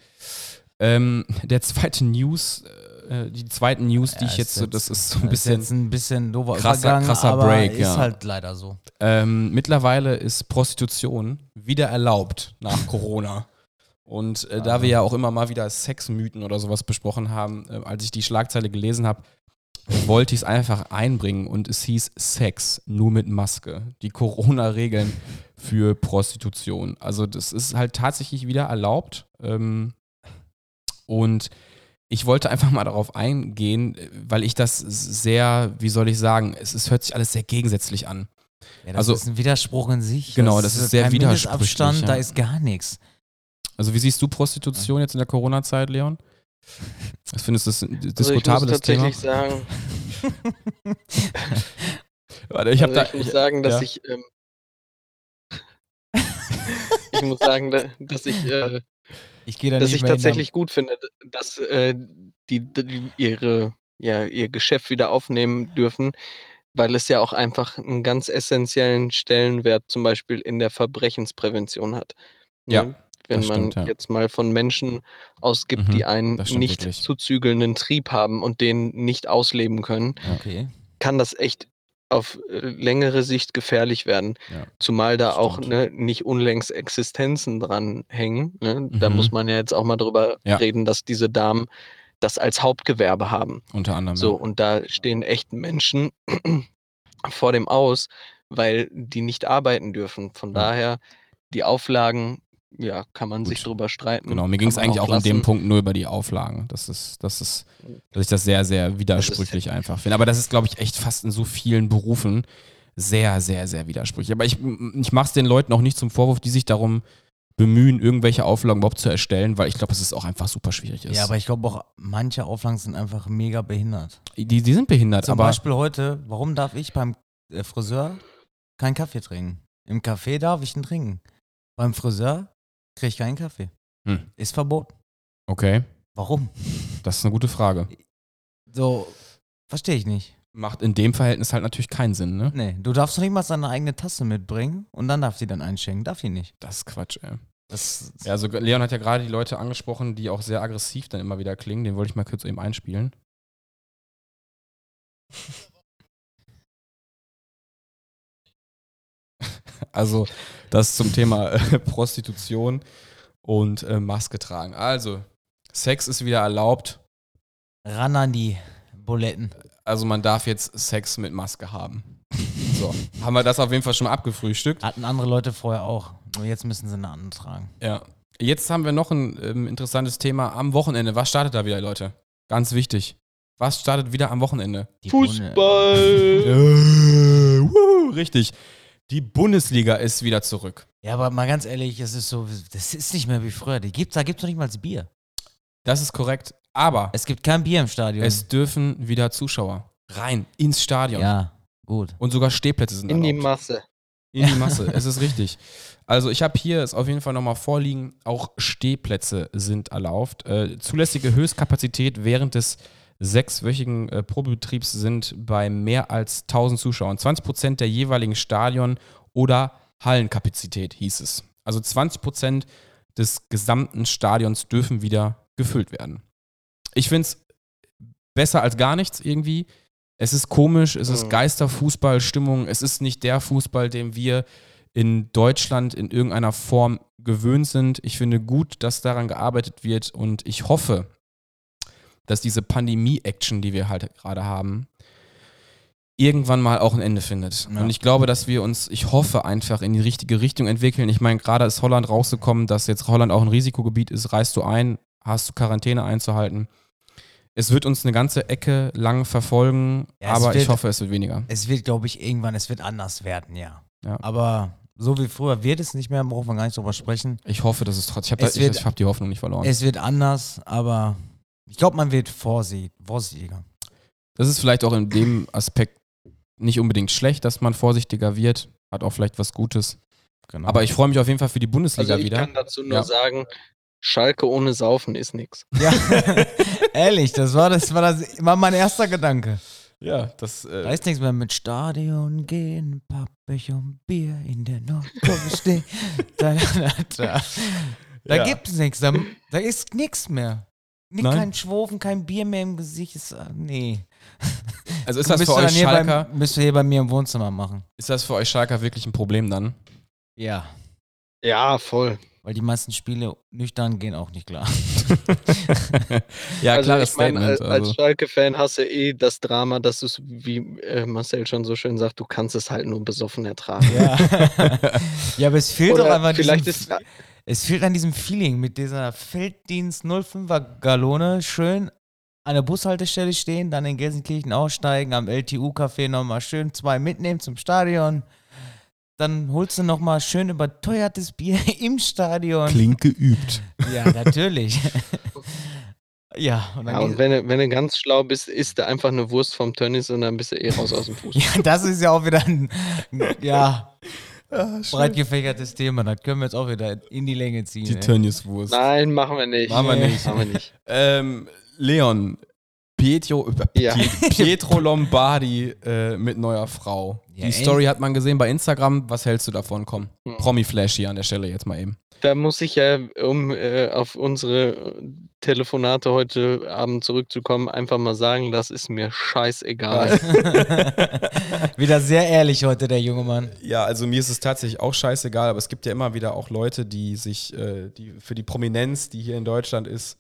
Ähm, der zweite News, äh, die zweiten News, die Ja, ich jetzt ist so, das ist so ein ist bisschen. jetzt ein bisschen doofer krasser- krasser Break, ist ja. halt leider so. Ähm, mittlerweile ist Prostitution wieder erlaubt nach Corona. Und äh, da wir ja auch immer mal wieder Sexmythen oder sowas besprochen haben, äh, als ich die Schlagzeile gelesen habe, wollte ich es einfach einbringen und es hieß Sex nur mit Maske. Die Corona-Regeln für Prostitution. Also das ist halt tatsächlich wieder erlaubt. Ähm, und ich wollte einfach mal darauf eingehen, weil ich das sehr, wie soll ich sagen, es, es hört sich alles sehr gegensätzlich an. Ja, das Also- ist ein Widerspruch in sich. Genau, das ist sehr widersprüchlich, Mindestabstand, ja. da ist gar nichts. Also wie siehst du Prostitution jetzt in der Corona-Zeit, Leon? Was findest du das ein Also ich muss diskutables Thema? tatsächlich sagen, Warte, ich also da. ich muss sagen, dass ja. ich ähm, ich muss sagen, da- dass ich äh, Ich gehe da dass ich tatsächlich gut finde, dass äh, die, die ihre ja ihr Geschäft wieder aufnehmen dürfen, weil es ja auch einfach einen ganz essentiellen Stellenwert zum Beispiel in der Verbrechensprävention hat. Ja, Ne? Wenn das man stimmt, ja. jetzt mal von Menschen ausgibt, Mhm, die einen nicht wirklich. zu zügelnden Trieb haben und den nicht ausleben können. Okay. kann das echt auf äh, längere Sicht gefährlich werden. Ja, Zumal da auch ne, nicht unlängst Existenzen dran hängen. Ne? Da Mhm. muss man ja jetzt auch mal drüber Ja. reden, dass diese Damen das als Hauptgewerbe haben. unter anderem. So, und da stehen echt Menschen vor dem Aus, weil die nicht arbeiten dürfen. Von Ja. daher, die Auflagen, ja, kann man sich Gut. drüber streiten. Genau, mir ging es eigentlich auch in dem. Punkt nur über die Auflagen. Das ist, das ist, dass ich das sehr, sehr widersprüchlich einfach finde. Aber das ist, glaube ich, echt fast in so vielen Berufen sehr, sehr, sehr widersprüchlich. Aber ich, ich mache es den Leuten auch nicht zum Vorwurf, die sich darum bemühen, irgendwelche Auflagen überhaupt zu erstellen, weil ich glaube, dass es auch einfach super schwierig ist. Ja, aber ich glaube auch, manche Auflagen sind einfach mega behindert. die, die sind behindert, Zum aber Beispiel heute, warum darf ich beim äh, Friseur keinen Kaffee trinken? Im Café darf ich ihn trinken. Beim Friseur kriege ich keinen Kaffee. Hm. Ist verboten. Okay, Warum? das ist eine gute Frage. So, verstehe ich nicht. Macht in dem Verhältnis halt natürlich keinen Sinn, ne? Nee, du darfst doch nicht mal deine eigene Tasse mitbringen und dann darf sie dann einschenken. Darf die nicht. Das ist Quatsch, ey. Das, Ja, also Leon hat ja gerade die Leute angesprochen, die auch sehr aggressiv dann immer wieder klingen. Den wollte ich mal kurz eben einspielen. Also, das zum Thema äh, Prostitution und äh, Maske tragen. Also, Sex ist wieder erlaubt. ran an die Buletten. Also, man darf jetzt Sex mit Maske haben. So, haben wir das auf jeden Fall schon mal abgefrühstückt. Hatten andere Leute vorher auch. Nur jetzt müssen sie eine andere tragen. Ja. Jetzt haben wir noch ein ähm, interessantes Thema am Wochenende. Was startet da wieder, Leute? Ganz wichtig. Was startet wieder am Wochenende? Die Fußball. Äh, wuhu, richtig. Die Bundesliga ist wieder zurück. Ja, aber mal ganz ehrlich, es ist so, das ist nicht mehr wie früher. Die gibt's, da gibt es noch nicht mal das Bier. Das ist korrekt. Aber Es gibt kein Bier im Stadion. es dürfen wieder Zuschauer rein ins Stadion. ja, gut. Und sogar Stehplätze sind In die erlaubt. Masse. In die Masse, es ist richtig. Also ich habe hier es auf jeden Fall nochmal vorliegen, auch Stehplätze sind erlaubt. Äh, zulässige Höchstkapazität während des sechswöchigen äh, Probebetriebs sind bei mehr als 1000 Zuschauern. 20 Prozent der jeweiligen Stadion- oder Hallenkapazität hieß es. Also 20 Prozent des gesamten Stadions dürfen wieder gefüllt werden. Ich finde es besser als gar nichts irgendwie. Es ist komisch, es ist Mhm. Geisterfußballstimmung, es ist nicht der Fußball, den wir in Deutschland in irgendeiner Form gewöhnt sind. Ich finde gut, dass daran gearbeitet wird und ich hoffe, dass diese Pandemie-Action, die wir halt gerade haben, irgendwann mal auch ein Ende findet. Ja. Und ich glaube, dass wir uns, ich hoffe, einfach in die richtige Richtung entwickeln. Ich meine, gerade ist Holland rausgekommen, dass jetzt Holland auch ein Risikogebiet ist. Reist du ein, hast du Quarantäne einzuhalten. Es wird uns eine ganze Ecke lang verfolgen, Ja, aber ich wird- hoffe, es wird weniger. Es wird, glaube ich, irgendwann, es wird anders werden, ja. Ja. Aber so wie früher wird es nicht mehr, brauchen wir gar nicht drüber sprechen. Ich hoffe, dass es trotzdem. Ich habe ich hab die Hoffnung nicht verloren. Es wird anders, aber ich glaube, man wird vorsicht, vorsichtiger. Das ist vielleicht auch in dem Aspekt nicht unbedingt schlecht, dass man vorsichtiger wird. Hat auch vielleicht was Gutes. Genau. Aber ich freue mich auf jeden Fall für die Bundesliga Also ich wieder. kann dazu nur Ja. sagen, Schalke ohne Saufen ist nix. ja, ehrlich, das war, das war, das war mein erster Gedanke. Ja, das. Da Äh, ist nichts mehr mit Stadion gehen, Pappbecher und Bier in der Nordkurve stehen. da da, da, da Ja. gibt's nichts, da, da ist nichts mehr. Nicht Nein. kein Schwofen, kein Bier mehr im Gesicht. Ist, äh, nee. also ist das Müsst für euch Schalker, Bei, müsst ihr hier bei mir im Wohnzimmer machen. ist das für euch Schalker wirklich ein Problem dann? Ja. Ja, voll. Weil die meisten Spiele nüchtern gehen auch nicht klar. ja, also klares ich meine, Statement. als, als also. Schalke-Fan hast du eh das Drama, dass du es, wie äh, Marcel schon so schön sagt, du kannst es halt nur besoffen ertragen. Ja. ja, aber es fehlt doch Oder einfach vielleicht ist Es fehlt an diesem Feeling mit dieser Felddienst 05er Galone schön an der Bushaltestelle stehen, dann in Gelsenkirchen aussteigen, am LTU-Café nochmal schön zwei mitnehmen zum Stadion. Dann holst du nochmal schön überteuertes Bier im Stadion. Klingt geübt. Ja, natürlich. ja, und dann Ja, und wenn du, wenn du ganz schlau bist, isst du einfach eine Wurst vom Tönnies und dann bist du eh raus aus dem Fuß. ja, das ist ja auch wieder ein ja, breit gefächertes Thema. Das können wir jetzt auch wieder in die Länge ziehen. Die. Tönnieswurst. Nein, machen wir nicht. Machen wir Nee. nicht. Machen wir nicht. Ähm, Leon, Pietro, äh, Ja. Pietro Lombardi äh, mit neuer Frau. Ja, Die ey. Story hat man gesehen bei Instagram. Was hältst du davon? Komm, Hm. Promi-Flash hier an der Stelle jetzt mal eben. Da muss ich ja, um äh, auf unsere Telefonate heute Abend zurückzukommen, einfach mal sagen, das ist mir scheißegal. wieder sehr ehrlich heute, der junge Mann. Ja, also mir ist es tatsächlich auch scheißegal, aber es gibt ja immer wieder auch Leute, die sich äh, die für die Prominenz, die hier in Deutschland ist,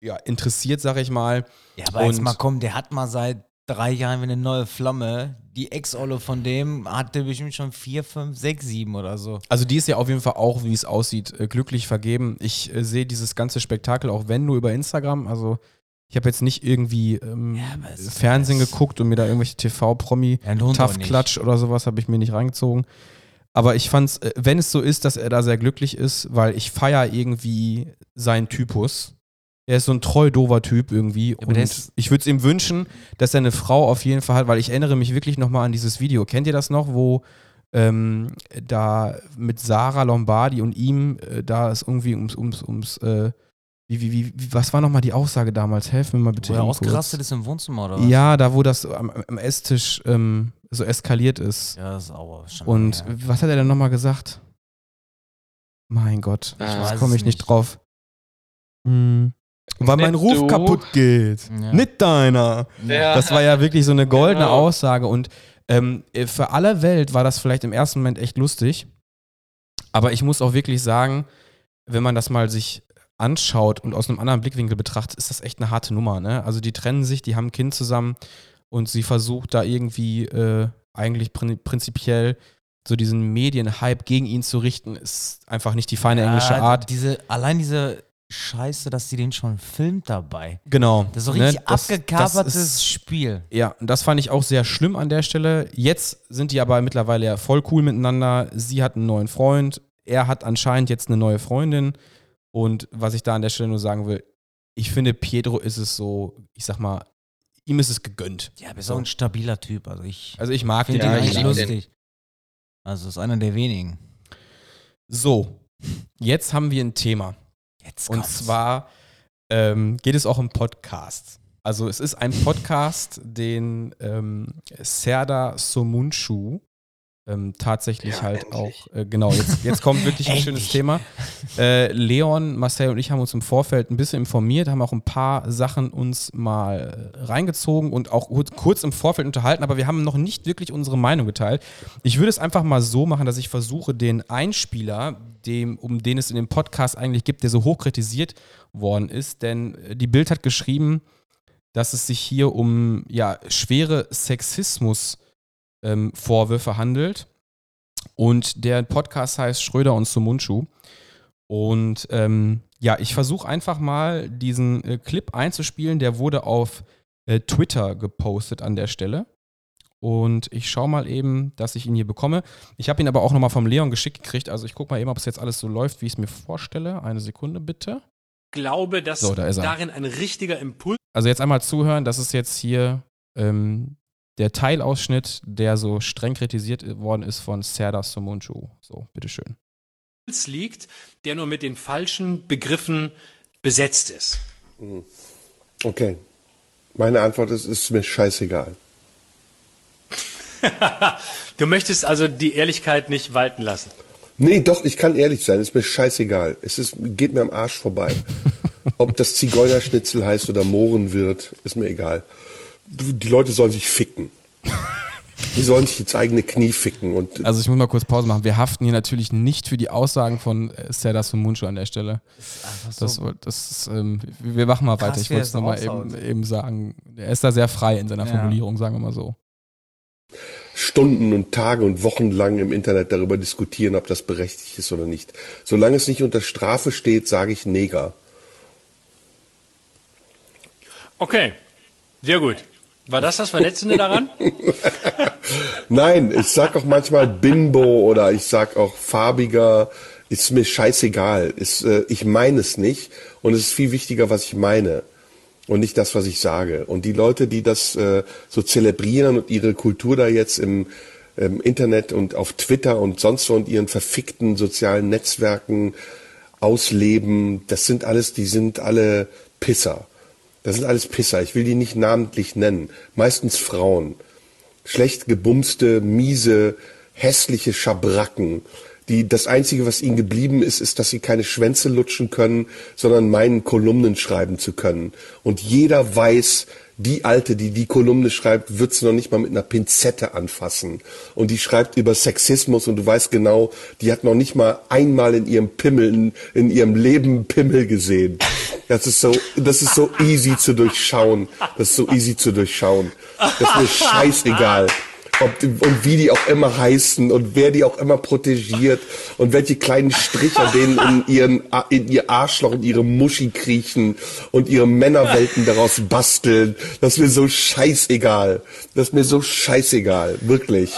ja, interessiert, sag ich mal. Ja, aber jetzt Und- mal komm, der hat mal seit drei Jahren eine neue Flamme. Die Ex-Olle von dem hatte bestimmt schon vier, fünf, sechs, sieben oder so. Also die ist ja auf jeden Fall auch, wie es aussieht, äh, glücklich vergeben. Ich äh, sehe dieses ganze Spektakel auch wenn nur über Instagram. Also ich habe jetzt nicht irgendwie ähm, Ja, Fernsehen geguckt und mir da irgendwelche TV-Promi Ja, oder sowas habe ich mir nicht reingezogen. Aber ich fand's, äh, wenn es so ist, dass er da sehr glücklich ist, weil ich feiere irgendwie seinen Typus. Er ist so ein treu dover Typ irgendwie. aber und ich würde es ihm wünschen, dass er eine Frau auf jeden Fall hat, weil ich erinnere mich wirklich nochmal an dieses Video. Kennt ihr das noch, wo ähm, da mit Sarah Lombardi und ihm, äh, da ist irgendwie ums, ums, ums, äh, wie, wie, wie, wie- was war nochmal die Aussage damals? Helf mir mal bitte. Wo er ausgerastet ist im Wohnzimmer oder was? Ja, da wo das am, am Esstisch ähm, so eskaliert ist. Ja, das ist auch schon. Und ja. was hat er denn nochmal gesagt? Mein Gott, jetzt weiß komme ich nicht nicht. drauf. Hm. Weil mein Nicht Ruf du. kaputt geht. Ja. Nicht deiner. Ja. Das war ja wirklich so eine goldene Genau. Aussage und ähm, für alle Welt war das vielleicht im ersten Moment echt lustig. Aber ich muss auch wirklich sagen, wenn man das mal sich anschaut und aus einem anderen Blickwinkel betrachtet, ist das echt eine harte Nummer. Ne? Also die trennen sich, die haben ein Kind zusammen und sie versucht da irgendwie äh, eigentlich prin prinzipiell so diesen Medienhype gegen ihn zu richten, ist einfach nicht die feine englische Ja, Art. Diese, allein diese Scheiße, dass sie den schon filmt dabei. Genau. Das ist so ne? richtig Das- abgekapertes das ist- Spiel. Ja, und das fand ich auch sehr schlimm an der Stelle. Jetzt sind die aber mittlerweile ja voll cool miteinander. Sie hat einen neuen Freund, er hat anscheinend jetzt eine neue Freundin. Und was ich da an der Stelle nur sagen will, ich finde, Pietro ist es so, ich sag mal, ihm ist es gegönnt. Ja, bist auch ein stabiler Typ. Also ich Also ich mag den Ja, eigentlich den. lustig. Also ist einer der wenigen. So, jetzt haben wir ein Thema. Jetzt Und zwar ähm, geht es auch um Podcast. Also es ist ein Podcast, den ähm, Serdar Somunchu ähm, tatsächlich Ja, halt endlich. auch, äh, genau, jetzt, jetzt kommt wirklich ein schönes Thema. Äh, Leon, Marcel und ich haben uns im Vorfeld ein bisschen informiert, haben auch ein paar Sachen uns mal äh, reingezogen und auch kurz im Vorfeld unterhalten, aber wir haben noch nicht wirklich unsere Meinung geteilt. Ich würde es einfach mal so machen, dass ich versuche, den Einspieler, dem, um den es in dem Podcast eigentlich gibt, der so hoch kritisiert worden ist, denn äh, die Bild hat geschrieben, dass es sich hier um ja, schwere Sexismus-Vorwürfe handelt. Und der Podcast heißt Schröder und Sumunchu. Und ähm, ja, ich versuche einfach mal diesen äh, Clip einzuspielen. Der wurde auf äh, Twitter gepostet an der Stelle. Und ich schaue mal eben, dass ich ihn hier bekomme. Ich habe ihn aber auch nochmal vom Leon geschickt gekriegt. Also ich gucke mal eben, ob es jetzt alles so läuft, wie ich es mir vorstelle. Eine Sekunde bitte. glaube, dass So, da darin ein richtiger Impuls Also jetzt einmal zuhören, das ist jetzt hier ähm, der Teilausschnitt, der so streng kritisiert worden ist von Serdar Somuncu. So, bitteschön. liegt, der nur mit den falschen Begriffen besetzt ist. Okay. Meine Antwort ist, ist mir scheißegal. Du möchtest also die Ehrlichkeit nicht walten lassen. Nee, doch, ich kann ehrlich sein, ist mir scheißegal. Es ist, geht mir am Arsch vorbei. Ob das Zigeunerschnitzel heißt oder Mohrenwirt, ist mir egal. Die Leute sollen sich ficken. Die sollen sich ins eigene Knie ficken und Also ich muss mal kurz Pause machen. Wir haften hier natürlich nicht für die Aussagen von äh, Serdar Somuncu an der Stelle. Einfach so. Das, das ist, ähm, wir wir machen mal Krass, weiter. Ich wollte es nochmal eben, eben sagen. Er ist da sehr frei in seiner Ja. Formulierung, sagen wir mal so. Stunden und Tage und Wochen lang im Internet darüber diskutieren, ob das berechtigt ist oder nicht. Solange es nicht unter Strafe steht, sage ich Neger. Okay, sehr gut. War das das Verletzende daran? Nein, ich sag auch manchmal Bimbo oder ich sag auch farbiger. Ist mir scheißegal. Ist, äh, ich meine es nicht. Und es ist viel wichtiger, was ich meine. Und nicht das, was ich sage. Und die Leute, die das äh, so zelebrieren und ihre Kultur da jetzt im, im Internet und auf Twitter und sonst wo und ihren verfickten sozialen Netzwerken ausleben, das sind alles, die sind alle Pisser. Das sind alles Pisser. Ich will die nicht namentlich nennen. Meistens Frauen schlecht gebumste, miese, hässliche Schabracken, die das einzige, was ihnen geblieben ist, ist, dass sie keine Schwänze lutschen können, sondern meinen Kolumnen schreiben zu können. Und jeder weiß, die Alte, die die Kolumne schreibt, wird sie noch nicht mal mit einer Pinzette anfassen. Und die schreibt über Sexismus und du weißt genau, die hat noch nicht mal einmal in ihrem Pimmel, in, in ihrem Leben Pimmel gesehen. Das ist so, das ist so easy zu durchschauen. Das ist so easy zu durchschauen. Das ist mir scheißegal. Ob, und wie die auch immer heißen und wer die auch immer protegiert und welche kleinen Stricher denen in ihren in ihr Arschloch in ihre Muschi kriechen und ihre Männerwelten daraus basteln. Das ist mir so scheißegal. Das ist mir so scheißegal, wirklich.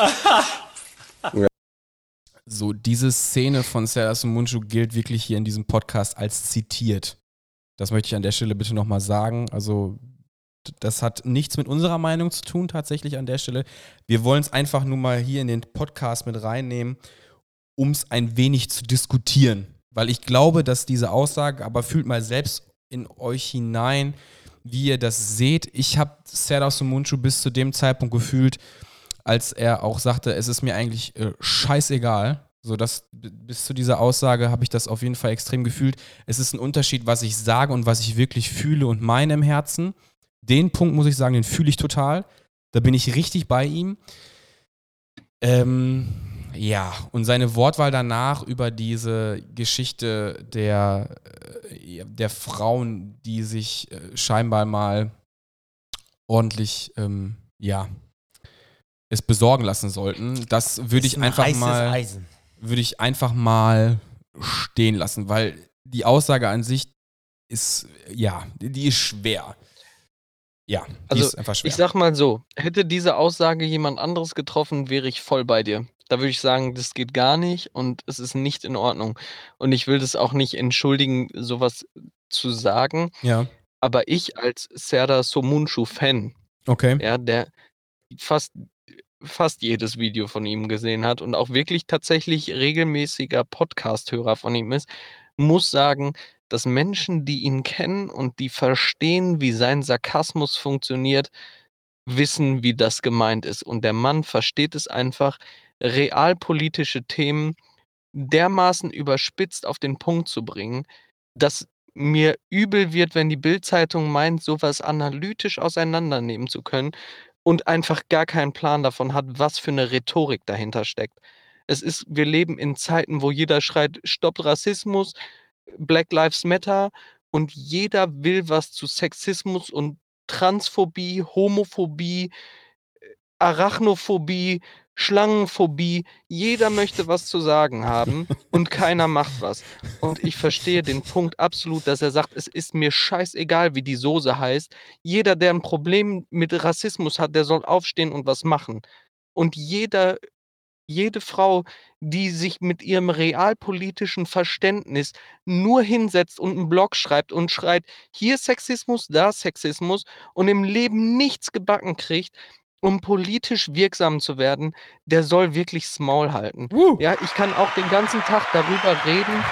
So, diese Szene von Serdar Somuncu gilt wirklich hier in diesem Podcast als zitiert. Das möchte ich an der Stelle bitte nochmal sagen. Also, Das hat nichts mit unserer Meinung zu tun, tatsächlich an der Stelle. Wir wollen es einfach nur mal hier in den Podcast mit reinnehmen, um es ein wenig zu diskutieren. Weil ich glaube, dass diese Aussage, aber fühlt mal selbst in euch hinein, wie ihr das seht. Ich habe Serdar Sumunchu bis zu dem Zeitpunkt gefühlt, als er auch sagte, es ist mir eigentlich äh, scheißegal. So, das, bis zu dieser Aussage habe ich das auf jeden Fall extrem gefühlt. Es ist ein Unterschied, was ich sage und was ich wirklich fühle und meine im Herzen. Den Punkt muss ich sagen, den fühle ich total. Da bin ich richtig bei ihm. Ähm, ja, und seine Wortwahl danach über diese Geschichte der, äh, der Frauen, die sich äh, scheinbar mal ordentlich, ähm, ja, es besorgen lassen sollten, das würde ich ein einfach mal würde ich einfach mal stehen lassen, weil die Aussage an sich ist, ja, die ist schwer. Ja, Also, ist einfach schwer. Ich sag mal so, hätte diese Aussage jemand anderes getroffen, wäre ich voll bei dir. Da würde ich sagen, das geht gar nicht und es ist nicht in Ordnung. Und ich will das auch nicht entschuldigen, sowas zu sagen. ja, Aber ich als Serdar Somuncu-Fan, okay. ja, der fast, fast jedes Video von ihm gesehen hat und auch wirklich tatsächlich regelmäßiger Podcast-Hörer von ihm ist, muss sagen, dass Menschen, die ihn kennen und die verstehen, wie sein Sarkasmus funktioniert, wissen, wie das gemeint ist. Und der Mann versteht es einfach, realpolitische Themen dermaßen überspitzt auf den Punkt zu bringen, dass mir übel wird, wenn die Bildzeitung meint, sowas analytisch auseinandernehmen zu können und einfach gar keinen Plan davon hat, was für eine Rhetorik dahinter steckt. Es ist, wir leben in Zeiten, wo jeder schreit, stoppt Rassismus, Black Lives Matter und jeder will was zu Sexismus und Transphobie, Homophobie, äh, Arachnophobie, Schlangenphobie. Jeder möchte was zu sagen haben und keiner macht was. Und ich verstehe den Punkt absolut, dass er sagt, es ist mir scheißegal, wie die Soße heißt. Jeder, der ein Problem mit Rassismus hat, der soll aufstehen und was machen. Und jeder, jede Frau, die sich mit ihrem realpolitischen Verständnis nur hinsetzt und einen Blog schreibt und schreit, hier Sexismus, da Sexismus und im Leben nichts gebacken kriegt, um politisch wirksam zu werden, der soll wirklich Maul halten. Uh. Ja, ich kann auch den ganzen Tag darüber reden,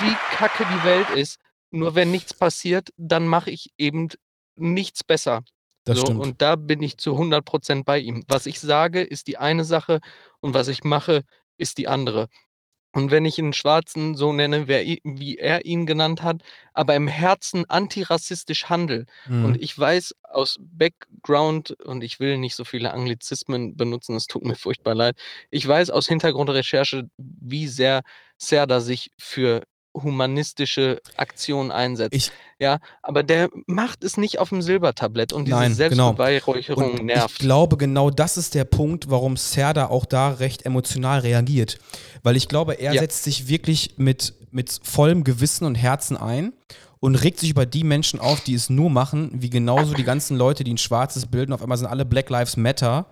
wie kacke die Welt ist. Nur wenn nichts passiert, dann mache ich eben nichts besser. Das so, stimmt. und da bin ich zu 100% bei ihm. Was ich sage, ist die eine Sache und was ich mache, ist die andere. Und wenn ich einen Schwarzen so nenne, wie er ihn genannt hat, aber im Herzen antirassistisch handel, Mhm. und ich weiß aus Background, und ich will nicht so viele Anglizismen benutzen, es tut mir furchtbar leid, ich weiß aus Hintergrundrecherche, wie sehr Serda sich für humanistische Aktionen einsetzt. Ich- ja, aber der macht es nicht auf dem Silbertablett und diese Nein, genau. Selbstbeweihräucherung Und nervt. Ich glaube, genau das ist der Punkt, warum Serda auch da recht emotional reagiert. Weil ich glaube, er Ja. setzt sich wirklich mit, mit vollem Gewissen und Herzen ein und regt sich über die Menschen auf, die es nur machen, wie genauso die ganzen Leute, die ein schwarzes bilden. Auf einmal sind alle Black Lives Matter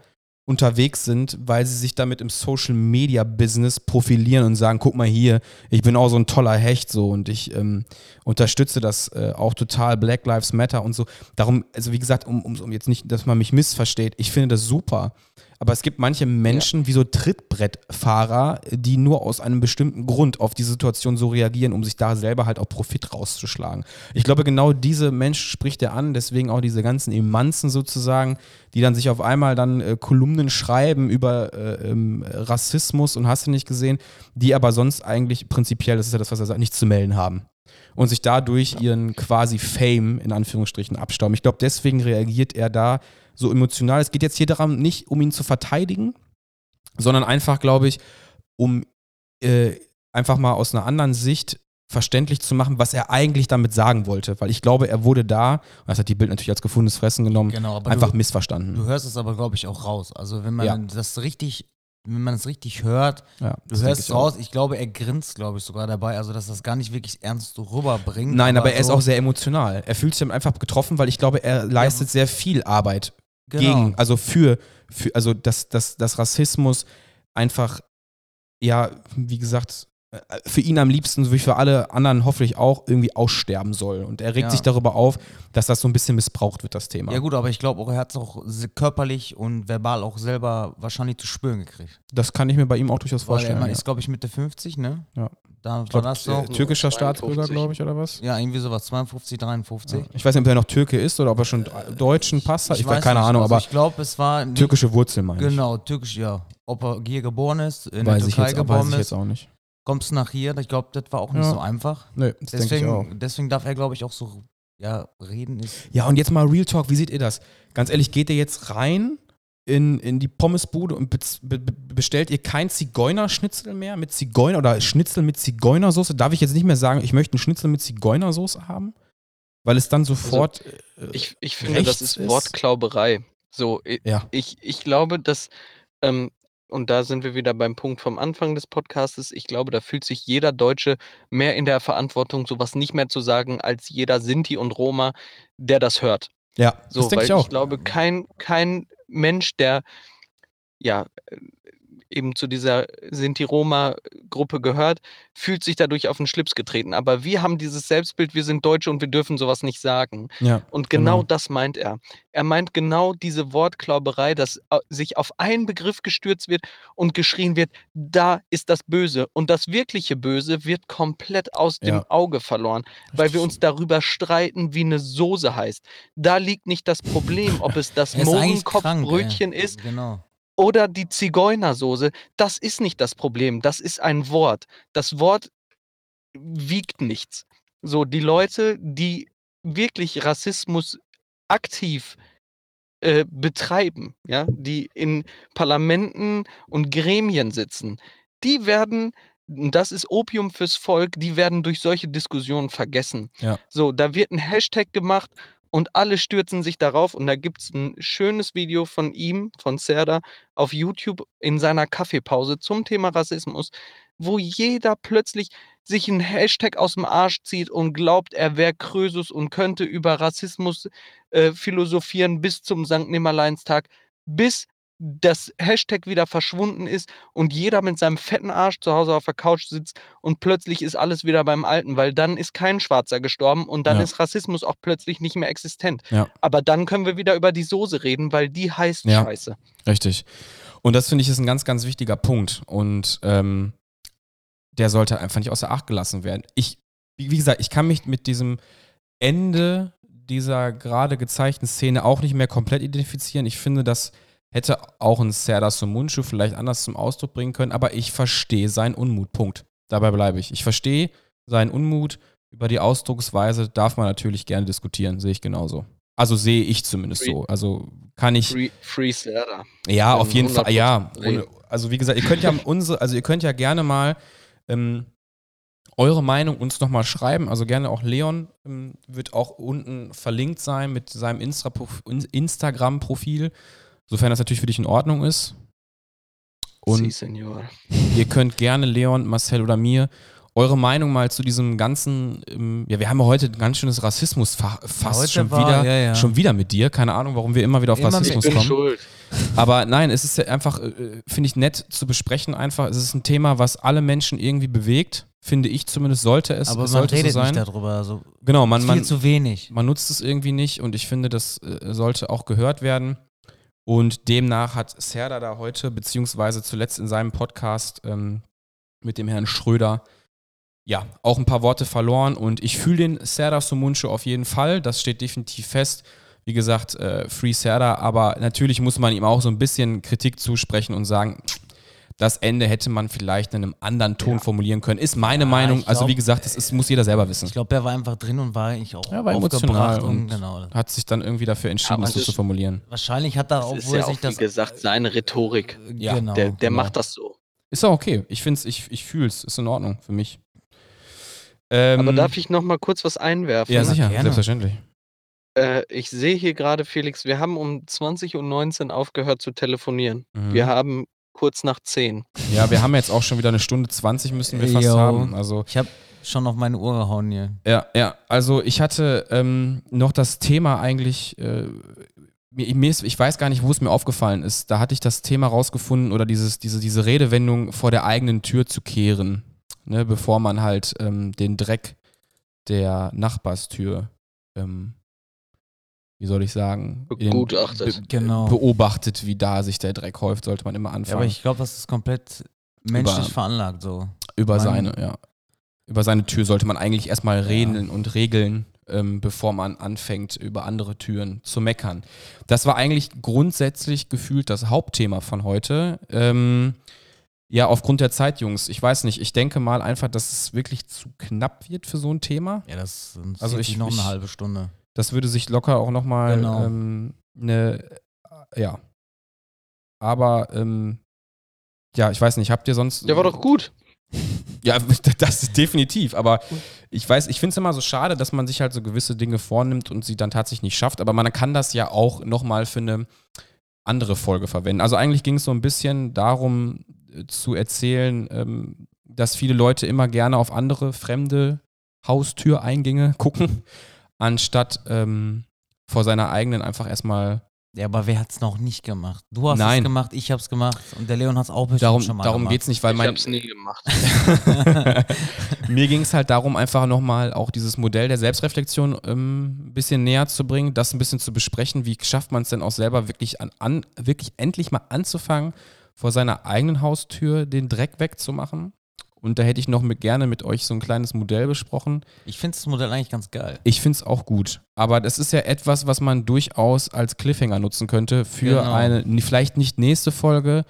unterwegs sind, weil sie sich damit im Social Media Business profilieren und sagen, guck mal hier, ich bin auch so ein toller Hecht so und ich ähm, unterstütze das äh, auch total, Black Lives Matter und so. Darum, also wie gesagt, um, um, um jetzt nicht, dass man mich missversteht, ich finde das super. Aber es gibt manche Menschen wie so Trittbrettfahrer, die nur aus einem bestimmten Grund auf die Situation so reagieren, um sich da selber halt auch Profit rauszuschlagen. Ich glaube, genau diese Menschen spricht er an, deswegen auch diese ganzen Emanzen sozusagen, die dann sich auf einmal dann äh, Kolumnen schreiben über äh, ähm, Rassismus und hast du nicht gesehen, die aber sonst eigentlich prinzipiell, das ist ja das, was er sagt, nichts zu melden haben. Und sich dadurch ihren quasi Fame in Anführungsstrichen abstauben. Ich glaube, deswegen reagiert er da so emotional. Es geht jetzt hier darum, nicht um ihn zu verteidigen, sondern einfach, glaube ich, um äh, einfach mal aus einer anderen Sicht verständlich zu machen, was er eigentlich damit sagen wollte. Weil ich glaube, er wurde da, und das hat die Bild natürlich als gefundenes Fressen genommen, Genau, einfach du, missverstanden. du hörst es aber, glaube ich, auch raus. Also wenn man Ja. das richtig, wenn man es richtig hört, ja, du hörst ich es auch. raus. Ich glaube, er grinst, glaube ich, sogar dabei. Also dass das gar nicht wirklich ernst rüberbringt. Nein, aber er ist so- auch sehr emotional. Er fühlt sich einfach getroffen, weil ich glaube, er leistet sehr viel Arbeit genau. gegen, also für, für also dass, dass, dass Rassismus einfach, ja, wie gesagt, für ihn am liebsten, so wie für alle anderen hoffentlich auch, irgendwie aussterben soll. Und er regt Ja. sich darüber auf, dass das so ein bisschen missbraucht wird, das Thema. Ja gut, aber ich glaube auch, er hat es auch körperlich und verbal auch selber wahrscheinlich zu spüren gekriegt. Das kann ich mir bei ihm auch durchaus Weil vorstellen. er ja. ist, glaube ich, Mitte 50, ne? Ja. Da war Ich glaub, das äh, so. türkischer 52. Staatsbürger, glaube ich, oder was? Ja, irgendwie sowas, 52, 53. Ich weiß nicht, ob er noch Türke ist oder ob er schon deutschen Pass hat. Ich, weiß keine nicht. Ahnung, also aber ich glaube, es war türkische Wurzel meine Genau, türkisch, ja. Ob er hier geboren ist, in ich. Weiß der ich, Türkei jetzt, weiß geboren ich ist, jetzt auch nicht. Kommst du nach hier. Ich glaube, das war auch nicht Ja. so einfach. Nö, das denke ich auch. Deswegen, deswegen darf er, glaube ich, auch so ja, reden. Ist, Ja, und jetzt mal Real Talk, wie seht ihr das? Ganz ehrlich, geht ihr jetzt rein in, in die Pommesbude und be, be, bestellt ihr kein Zigeunerschnitzel mehr mit Zigeuner oder Schnitzel mit Zigeunersoße? Darf ich jetzt nicht mehr sagen, ich möchte einen Schnitzel mit Zigeunersoße haben? Weil es dann sofort. äh, Ich, ich finde, das rechts ist Wortklauberei. So, i- ja, ich, ich glaube, dass, ähm, und da sind wir wieder beim Punkt vom Anfang des Podcastes, ich glaube, da fühlt sich jeder Deutsche mehr in der Verantwortung, sowas nicht mehr zu sagen, als jeder Sinti und Roma, der das hört. ja, So, das denke ich auch. ich glaube, kein, kein Mensch, der ja eben zu dieser Sinti-Roma-Gruppe gehört, fühlt sich dadurch auf den Schlips getreten. Aber wir haben dieses Selbstbild, wir sind Deutsche und wir dürfen sowas nicht sagen. ja, Und genau, Genau. das meint er. Er meint genau diese Wortklauberei, dass au- sich auf einen Begriff gestürzt wird und geschrien wird, da ist das Böse. Und das wirkliche Böse wird komplett aus dem Ja. Auge verloren, weil wir uns darüber streiten, wie eine Soße heißt. Da liegt nicht das Problem, ob es das. Mohrenkopfbrötchen ist Genau. Oder die Zigeunersoße. Das ist nicht das Problem. Das ist ein Wort. Das Wort wiegt nichts. So, die Leute, die wirklich Rassismus aktiv äh, betreiben, ja, die in Parlamenten und Gremien sitzen, die werden, das ist Opium fürs Volk, die werden durch solche Diskussionen vergessen. Ja. So, da wird ein Hashtag gemacht und alle stürzen sich darauf und da gibt es ein schönes Video von ihm, von Serda, auf YouTube in seiner Kaffeepause zum Thema Rassismus, wo jeder plötzlich sich einen Hashtag aus dem Arsch zieht und glaubt, er wäre Krösus und könnte über Rassismus äh, philosophieren bis zum St. Nimmerleinstag, bis das Hashtag wieder verschwunden ist und jeder mit seinem fetten Arsch zu Hause auf der Couch sitzt und plötzlich ist alles wieder beim Alten, weil dann ist kein Schwarzer gestorben und dann Ja. ist Rassismus auch plötzlich nicht mehr existent. Ja. Aber dann können wir wieder über die Soße reden, weil die heißt Ja. Scheiße. Richtig. Und das finde ich ist ein ganz, ganz wichtiger Punkt. Und ähm, der sollte einfach nicht außer Acht gelassen werden. Ich, wie gesagt, ich kann mich mit diesem Ende dieser gerade gezeigten Szene auch nicht mehr komplett identifizieren. Ich finde, das hätte auch ein Serdar Somuncu vielleicht anders zum Ausdruck bringen können, aber ich verstehe seinen Unmut. Punkt. Dabei bleibe ich. Ich verstehe seinen Unmut. Über die Ausdrucksweise darf man natürlich gerne diskutieren, sehe ich genauso. Also sehe ich zumindest so. Also kann ich. Free, Free Serda. Ja, auf jeden Fall. 100% Ja, ohne, also wie gesagt, ihr könnt ja unsere, also ihr könnt ja gerne mal ähm, eure Meinung uns nochmal schreiben. Also gerne auch Leon ähm, wird auch unten verlinkt sein mit seinem Instra Instagram-Profil, sofern das natürlich für dich in Ordnung ist. Und Si, ihr könnt gerne Leon, Marcel oder mir eure Meinung mal zu diesem ganzen, ähm, ja, wir haben ja heute ein ganz schönes Rassismus-Fass Heute schon war- wieder, ja, ja. schon wieder mit dir. Keine Ahnung, warum wir immer wieder auf Immer Rassismus Ich bin kommen. schuld. Aber nein, es ist ja einfach, äh, finde ich, nett zu besprechen einfach. Es ist ein Thema, was alle Menschen irgendwie bewegt. Finde ich zumindest, sollte es, Aber man sollte redet so sein. nicht darüber. Also genau, man, viel man, zu wenig. man nutzt es irgendwie nicht und ich finde, das äh, sollte auch gehört werden. Und demnach hat Serda da heute, beziehungsweise zuletzt in seinem Podcast ähm, mit dem Herrn Schröder, ja, auch ein paar Worte verloren. Und ich fühle den Serda Sumunchu auf jeden Fall. Das steht definitiv fest. Wie gesagt, äh, Free Serda, aber natürlich muss man ihm auch so ein bisschen Kritik zusprechen und sagen, das Ende hätte man vielleicht in einem anderen Ton formulieren können. Ist meine Ja, Meinung. also glaub, wie gesagt, das ist, muss jeder selber wissen. Ich glaube, er war einfach drin und war eigentlich auch Ja, war emotional aufgebracht und und genau. hat sich dann irgendwie dafür entschieden, Aber das so zu formulieren. Wahrscheinlich hat er, Das obwohl ist er ja auch, sich das. wie gesagt, seine Rhetorik. Ja, genau, Der, der genau. macht das so. Ist auch okay. Ich finde es, ich, ich fühle es. Ist in Ordnung für mich. Ähm, Aber darf ich noch mal kurz was einwerfen? Ja, sicher, gerne. selbstverständlich. Äh, ich sehe hier gerade, Felix, wir haben um 20.19 Uhr aufgehört zu telefonieren. Mhm. Wir haben kurz nach 10. Ja, wir haben jetzt auch schon wieder eine Stunde 20 müssen wir fast Jo. haben. Also, Ich habe schon auf meine Uhr gehauen hier. ja, ja. Also ich hatte ähm, noch das Thema eigentlich, äh, mir, mir ist, ich weiß gar nicht, wo es mir aufgefallen ist. Da hatte ich das Thema rausgefunden oder dieses, diese, diese Redewendung vor der eigenen Tür zu kehren. ne, bevor man halt ähm, den Dreck der Nachbarstür, ähm, wie soll ich sagen, Begutachtet. be- Genau. beobachtet, wie da sich der Dreck häuft, sollte man immer Ja, anfangen. aber ich glaube, das ist komplett menschlich Über- veranlagt so. über mein- seine, ja. Über seine Tür sollte man eigentlich erstmal reden und regeln, ähm, bevor man anfängt, über andere Türen zu meckern. Das war eigentlich grundsätzlich gefühlt das Hauptthema von heute. Ähm, ja, aufgrund der Zeit, Jungs, ich weiß nicht, ich denke mal einfach, dass es wirklich zu knapp wird für so ein Thema. Ja, das sind Also ich- noch ich- eine halbe Stunde. Das würde sich locker auch nochmal Genau. ähm, eine, ja. Aber, ähm, ja, ich weiß nicht, habt ihr sonst. Der war doch gut. Ja, das ist definitiv. Aber ich weiß, ich finde es immer so schade, dass man sich halt so gewisse Dinge vornimmt und sie dann tatsächlich nicht schafft. Aber man kann das ja auch nochmal für eine andere Folge verwenden. Also eigentlich ging es so ein bisschen darum äh, zu erzählen, ähm, dass viele Leute immer gerne auf andere fremde Haustüreingänge gucken, anstatt ähm, vor seiner eigenen einfach erstmal Ja, aber wer hat's noch nicht gemacht? Du hast Nein. es gemacht, ich hab's gemacht und der Leon hat's auch bestimmt darum, schon mal darum gemacht. geht es nicht, weil ich mein, hab's nie gemacht. Mir ging es halt darum, einfach nochmal auch dieses Modell der Selbstreflexion ähm, ein bisschen näher zu bringen, das ein bisschen zu besprechen. Wie schafft man es denn auch selber wirklich an, an, wirklich endlich mal anzufangen, vor seiner eigenen Haustür den Dreck wegzumachen? Und da hätte ich noch mit, gerne mit euch so ein kleines Modell besprochen. Ich finde das Modell eigentlich ganz geil. Ich finde es auch gut. Aber das ist ja etwas, was man durchaus als Cliffhanger nutzen könnte für Genau. eine, vielleicht nicht nächste Folge,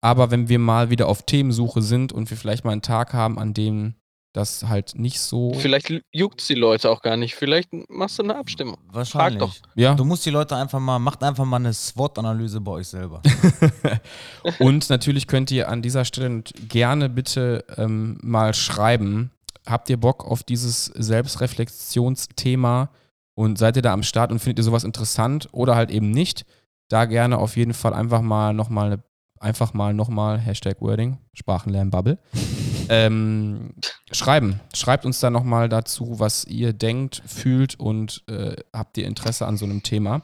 aber wenn wir mal wieder auf Themensuche sind und wir vielleicht mal einen Tag haben, an dem das halt nicht so. Vielleicht juckt's die Leute auch gar nicht. Vielleicht machst du eine Abstimmung. Wahrscheinlich. doch. Ja, Du musst die Leute einfach mal, macht einfach mal eine SWOT-Analyse bei euch selber. Und natürlich könnt ihr an dieser Stelle gerne bitte ähm, mal schreiben, habt ihr Bock auf dieses Selbstreflexionsthema und seid ihr da am Start und findet ihr sowas interessant oder halt eben nicht? Da gerne auf jeden Fall einfach mal nochmal eine, einfach mal nochmal Hashtag Wording, Sprachenlernbubble. ähm, schreiben. Schreibt uns da nochmal dazu, was ihr denkt, fühlt und äh, habt ihr Interesse an so einem Thema.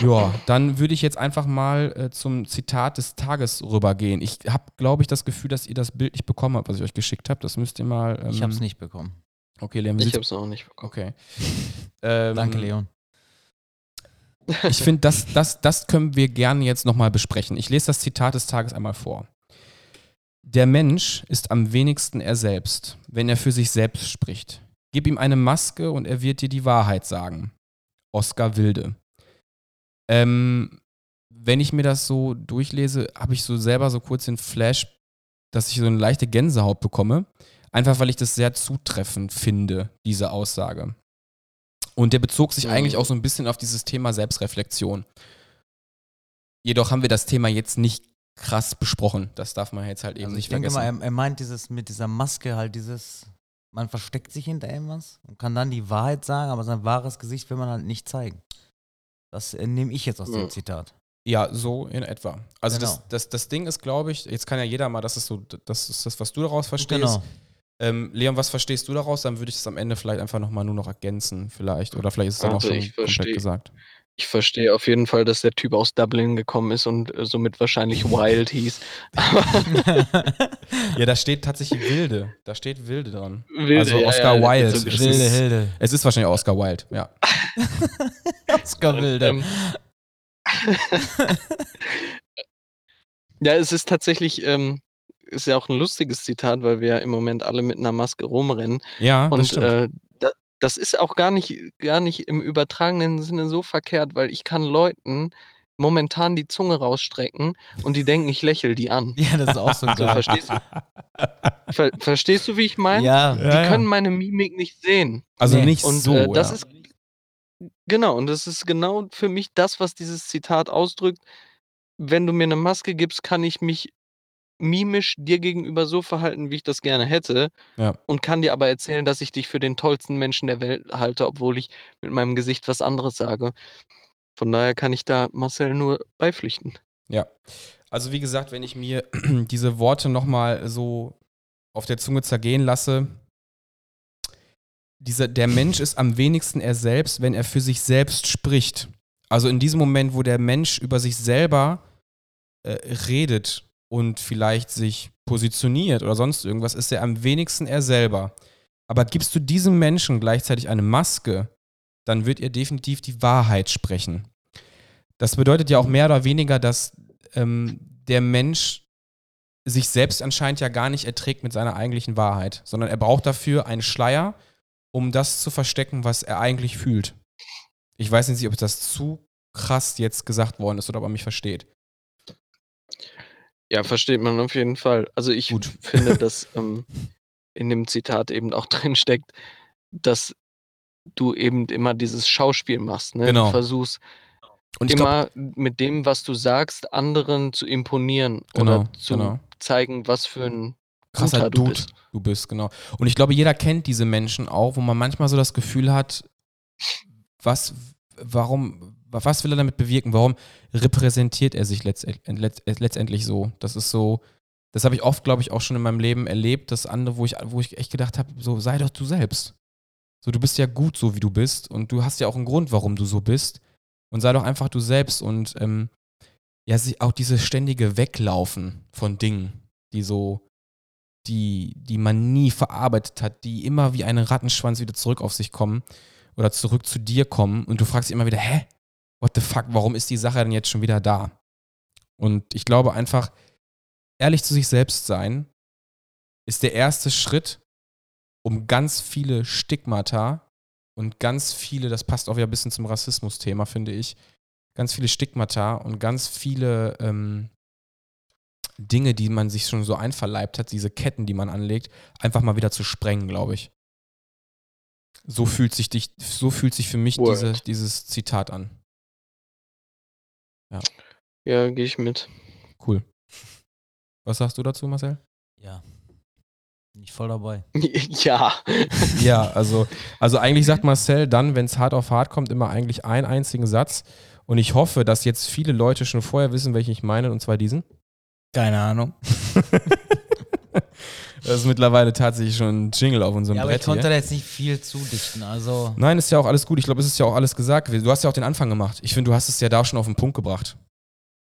Ja, dann würde ich jetzt einfach mal äh, zum Zitat des Tages rübergehen. Ich habe, glaube ich, das Gefühl, dass ihr das Bild nicht bekommen habt, was ich euch geschickt habe. Das müsst ihr mal. Ähm, Ich hab's nicht bekommen. Okay, Leon, Ich sieht's- hab's noch nicht bekommen. Okay. Ähm, Danke, Leon. Ich finde, das, das, das können wir gerne jetzt nochmal besprechen. Ich lese das Zitat des Tages einmal vor. Der Mensch ist am wenigsten er selbst, wenn er für sich selbst spricht. Gib ihm eine Maske und er wird dir die Wahrheit sagen. Oskar Wilde. Ähm, wenn ich mir das so durchlese, habe ich so selber so kurz den Flash, dass ich so eine leichte Gänsehaut bekomme. Einfach weil ich das sehr zutreffend finde, diese Aussage. Und der bezog sich Mhm. eigentlich auch so ein bisschen auf dieses Thema Selbstreflexion. Jedoch haben wir das Thema jetzt nicht krass besprochen. Das darf man jetzt halt eben Also ich nicht denke mal, vergessen. er, er meint dieses mit dieser Maske halt dieses, man versteckt sich hinter irgendwas und kann dann die Wahrheit sagen, aber sein wahres Gesicht will man halt nicht zeigen. Das äh, nehme ich jetzt aus Ja. dem Zitat. ja, so in etwa. Also Genau. das, das, das Ding ist, glaube ich, jetzt kann ja jeder mal, das ist so, das ist das, was du daraus verstehst. Genau. Ähm, Leon, was verstehst du daraus? Dann würde ich es am Ende vielleicht einfach nochmal nur noch ergänzen, vielleicht. Oder vielleicht ist es dann Also auch schon ich komplett gesagt. Ich verstehe auf jeden Fall, dass der Typ aus Dublin gekommen ist und äh, somit wahrscheinlich Wild hieß. Ja, da steht tatsächlich Wilde. Da steht Wilde dran. Wilde, Also ja, Oscar ja, Wilde. so Es. Wilde ist- Hilde. Es ist wahrscheinlich Oscar Wilde, ja. Oscar Wilde. Ähm, ja, es ist tatsächlich, ähm, ist ja auch ein lustiges Zitat, weil wir ja im Moment alle mit einer Maske rumrennen. Ja, das Und stimmt. äh, da, das ist auch gar nicht, gar nicht im übertragenen Sinne so verkehrt, weil ich kann Leuten momentan die Zunge rausstrecken und die denken, ich lächle die an. ja, das ist auch so So, geil. verstehst du? Ver verstehst du, wie ich meine? Ja, Die Ja, ja. können meine Mimik nicht sehen. also Nee. nicht Und so. äh, das ja. ist genau, und das ist genau für mich das, was dieses Zitat ausdrückt. Wenn du mir eine Maske gibst, kann ich mich mimisch dir gegenüber so verhalten, wie ich das gerne hätte. Ja. Und kann dir aber erzählen, dass ich dich für den tollsten Menschen der Welt halte, obwohl ich mit meinem Gesicht was anderes sage. Von daher kann ich da Marcel nur beipflichten. Ja. Also wie gesagt, wenn ich mir diese Worte nochmal so auf der Zunge zergehen lasse, dieser, der Mensch ist am wenigsten er selbst, wenn er für sich selbst spricht. Also in diesem Moment, wo der Mensch über sich selber äh, redet und vielleicht sich positioniert oder sonst irgendwas, ist er am wenigsten er selber. Aber gibst du diesem Menschen gleichzeitig eine Maske, dann wird er definitiv die Wahrheit sprechen. Das bedeutet ja auch mehr oder weniger, dass ähm, der Mensch sich selbst anscheinend ja gar nicht erträgt mit seiner eigentlichen Wahrheit, sondern er braucht dafür einen Schleier, um das zu verstecken, was er eigentlich fühlt. Ich weiß nicht, ob das zu krass jetzt gesagt worden ist oder ob er mich versteht. Ja, versteht man auf jeden Fall. Also ich Gut. finde, dass ähm, in dem Zitat eben auch drin steckt, dass du eben immer dieses Schauspiel machst. Ne? Genau. Du versuchst Und immer mit dem, was du sagst, anderen zu imponieren Genau, oder zu genau. zeigen, was für ein krasser Guter du Dude bist. du bist, genau. Und ich glaube, jeder kennt diese Menschen auch, wo man manchmal so das Gefühl hat, was, warum, was will er damit bewirken? Warum repräsentiert er sich letztend, letzt, letztendlich so? Das ist so, das habe ich oft, glaube ich, auch schon in meinem Leben erlebt, dass andere, wo ich, wo ich echt gedacht habe, so sei doch du selbst. So, du bist ja gut so, wie du bist und du hast ja auch einen Grund, warum du so bist. Und sei doch einfach du selbst und ähm, ja, auch dieses ständige Weglaufen von Dingen, die so, die, die man nie verarbeitet hat, die immer wie ein Rattenschwanz wieder zurück auf sich kommen oder zurück zu dir kommen und du fragst dich immer wieder, hä? What the fuck, warum ist die Sache denn jetzt schon wieder da? Und ich glaube einfach, ehrlich zu sich selbst sein, ist der erste Schritt, um ganz viele Stigmata und ganz viele, das passt auch wieder ein bisschen zum Rassismus-Thema, finde ich, ganz viele Stigmata und ganz viele ähm, Dinge, die man sich schon so einverleibt hat, diese Ketten, die man anlegt, einfach mal wieder zu sprengen, glaube ich. So fühlt sich dich, so fühlt sich für mich diese, dieses Zitat an. Ja, gehe ich mit. Cool. Was sagst du dazu, Marcel? Ja. Bin ich voll dabei. ja. Ja, also, also eigentlich sagt Marcel dann, wenn es hart auf hart kommt, immer eigentlich einen einzigen Satz. Und ich hoffe, dass jetzt viele Leute schon vorher wissen, welchen ich meine, und zwar diesen. Keine Ahnung. Das ist mittlerweile tatsächlich schon ein Jingle auf unserem Ja, aber ich Brett konnte hier. da jetzt nicht viel zudichten. Also, Nein, ist ja auch alles gut. Ich glaube, es ist ja auch alles gesagt. Du hast ja auch den Anfang gemacht. Ich finde, du hast es ja da schon auf den Punkt gebracht.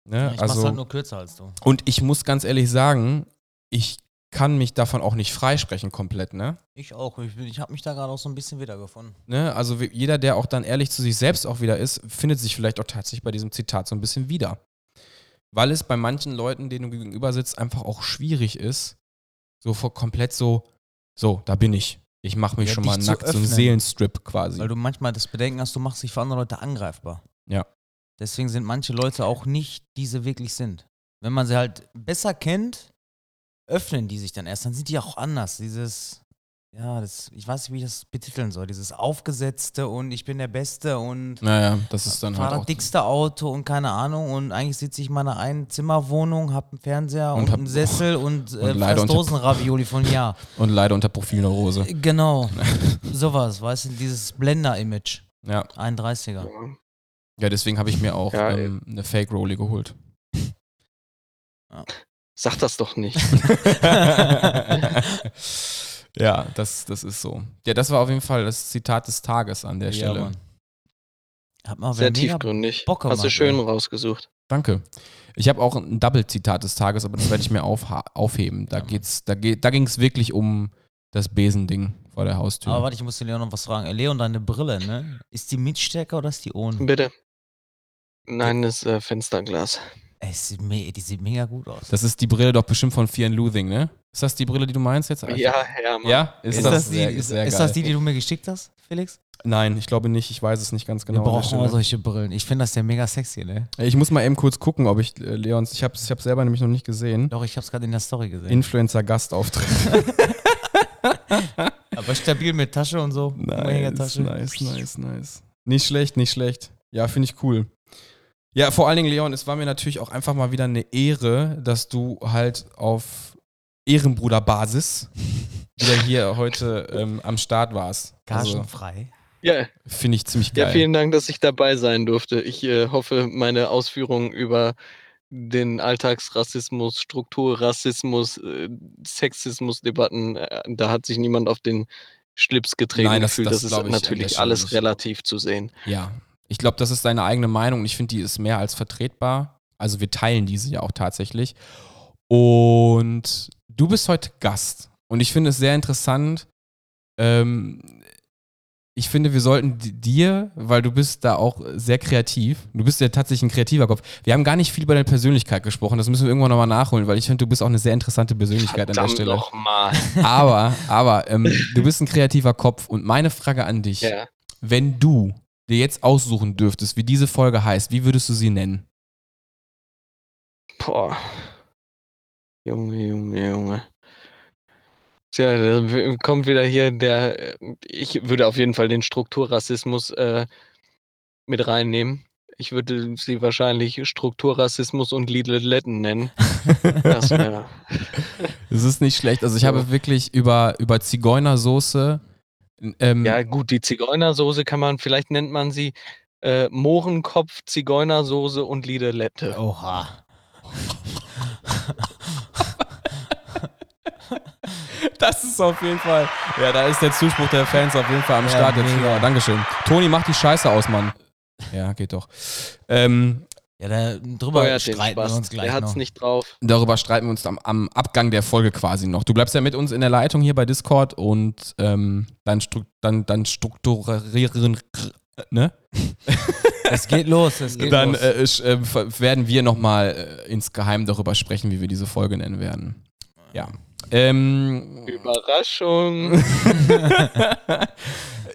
Ne? ich mach's also, halt nur kürzer als du. und ich muss ganz ehrlich sagen, ich kann mich davon auch nicht freisprechen komplett, ne? Ich auch. Ich, ich habe mich da gerade auch so ein bisschen wiedergefunden. ne? Also jeder, der auch dann ehrlich zu sich selbst auch wieder ist, findet sich vielleicht auch tatsächlich bei diesem Zitat so ein bisschen wieder. Weil es bei manchen Leuten, denen du gegenüber sitzt, einfach auch schwierig ist, so vor komplett so, so, da bin ich. Ich mache mich Ja, schon mal nackt, so ein öffnen. Seelenstrip quasi. Weil du manchmal das Bedenken hast, du machst dich für andere Leute angreifbar. Ja. Deswegen sind manche Leute auch nicht, die sie wirklich sind. Wenn man sie halt besser kennt, öffnen die sich dann erst. Dann sind die auch anders. Dieses, ja, das, ich weiß nicht, wie ich das betiteln soll. Dieses Aufgesetzte und ich bin der Beste und naja, das ist dann fahre halt auch. dickste Auto und keine Ahnung. Und eigentlich sitze ich in meiner Einzimmerwohnung, hab einen Fernseher Und und, hab- einen Sessel und, äh, unter- Dosenravioli von ja. Und leider unter Profilneurose. Genau. Sowas, weißt du, dieses Blender-Image. Ja. 31er. Ja, deswegen habe ich mir auch Ja, ähm, eine Fake-Rolli geholt. Sag das doch nicht. Ja, das, das ist so. Ja, das war auf jeden Fall das Zitat des Tages an der Stelle. Mann. Hat mal Sehr tiefgründig. Bock Hast du gemacht, schön ey. rausgesucht. Danke. Ich habe auch ein Double-Zitat des Tages, aber das werde ich mir aufheben. Da, Ja, geht's, da, geht, da ging es wirklich um das Besending vor der Haustür. Aber warte, ich muss dir Leon noch was fragen. Äh, Leon, deine Brille, ne? Ist die mit Stärker oder ist die ohne? Bitte. Nein, das äh, Fensterglas. Ey, sieht me die sieht mega gut aus. das ist die Brille doch bestimmt von Fear and Loathing, ne? Ist das die Brille, die du meinst jetzt? Ja, ja, Mann. Ja? ist, das, die, sehr- ist, sehr ist das die, die du mir geschickt hast, Felix? Nein, ich glaube nicht. Ich weiß es nicht ganz genau. Wir brauchen mal solche Brillen. Ich finde das ja mega sexy, ne? Ich muss mal eben kurz gucken, ob ich äh, Leons, ich habe es ich hab's selber nämlich noch nicht gesehen. Doch, ich hab's gerade in der Story gesehen. Influencer-Gastauftritt. Aber stabil mit Tasche und so. nice, nice, nice, nice. Nicht schlecht, nicht schlecht. Ja, finde ich cool. Ja, vor allen Dingen, Leon, es war mir natürlich auch einfach mal wieder eine Ehre, dass du halt auf Ehrenbruderbasis wieder hier heute ähm, am Start warst. Also, Gagenfrei. Ja, finde ich ziemlich ja, geil. vielen Dank, dass ich dabei sein durfte. Ich äh, hoffe, meine Ausführungen über den Alltagsrassismus, Strukturrassismus, äh, Sexismusdebatten, äh, da hat sich niemand auf den Schlips getreten Nein, das- gefühlt. das Das, ist natürlich alles relativ zu sehen. Ja, ich glaube, das ist deine eigene Meinung und ich finde, die ist mehr als vertretbar. Also wir teilen diese ja auch tatsächlich. Und du bist heute Gast. Und ich finde es sehr interessant. Ähm, ich finde, wir sollten di- dir, weil du bist da auch sehr kreativ, du bist ja tatsächlich ein kreativer Kopf. Wir haben gar nicht viel über deine Persönlichkeit gesprochen, das müssen wir irgendwann nochmal nachholen, weil ich finde, du bist auch eine sehr interessante Persönlichkeit an der Verdammt Stelle. noch mal. Aber, aber, ähm, du bist ein kreativer Kopf und meine Frage an dich, Ja. wenn du dir jetzt aussuchen dürftest, wie diese Folge heißt, wie würdest du sie nennen? Boah. Junge, Junge, Junge. Tja, da kommt wieder hier der. Ich würde auf jeden Fall den Strukturrassismus äh, mit reinnehmen. Ich würde sie wahrscheinlich Strukturrassismus und Lidletten nennen. Das wäre. Das ist nicht schlecht. Also ich habe wirklich über, über Zigeunersoße, ähm, Ja, gut, die Zigeunersoße kann man, vielleicht nennt man sie äh, Mohrenkopf, Zigeunersoße und Lidelette. Oha. Das ist auf jeden Fall. Ja, da ist der Zuspruch der Fans auf jeden Fall am Ja, Start. Zuschauer. Dankeschön. Toni, mach die Scheiße aus, Mann. Ja, geht doch. Ähm, Ja, da, drüber Feuert den streiten wir uns gleich Der hat's noch. nicht drauf. darüber streiten wir uns am, am Abgang der Folge quasi noch. Du bleibst ja mit uns in der Leitung hier bei Discord und ähm, dann, stru dann, dann strukturieren, ne? Es geht los, es geht Dann los. äh, sch- äh, f- werden wir nochmal äh, insgeheim darüber sprechen, wie wir diese Folge nennen werden. Ja. Ähm, Überraschung.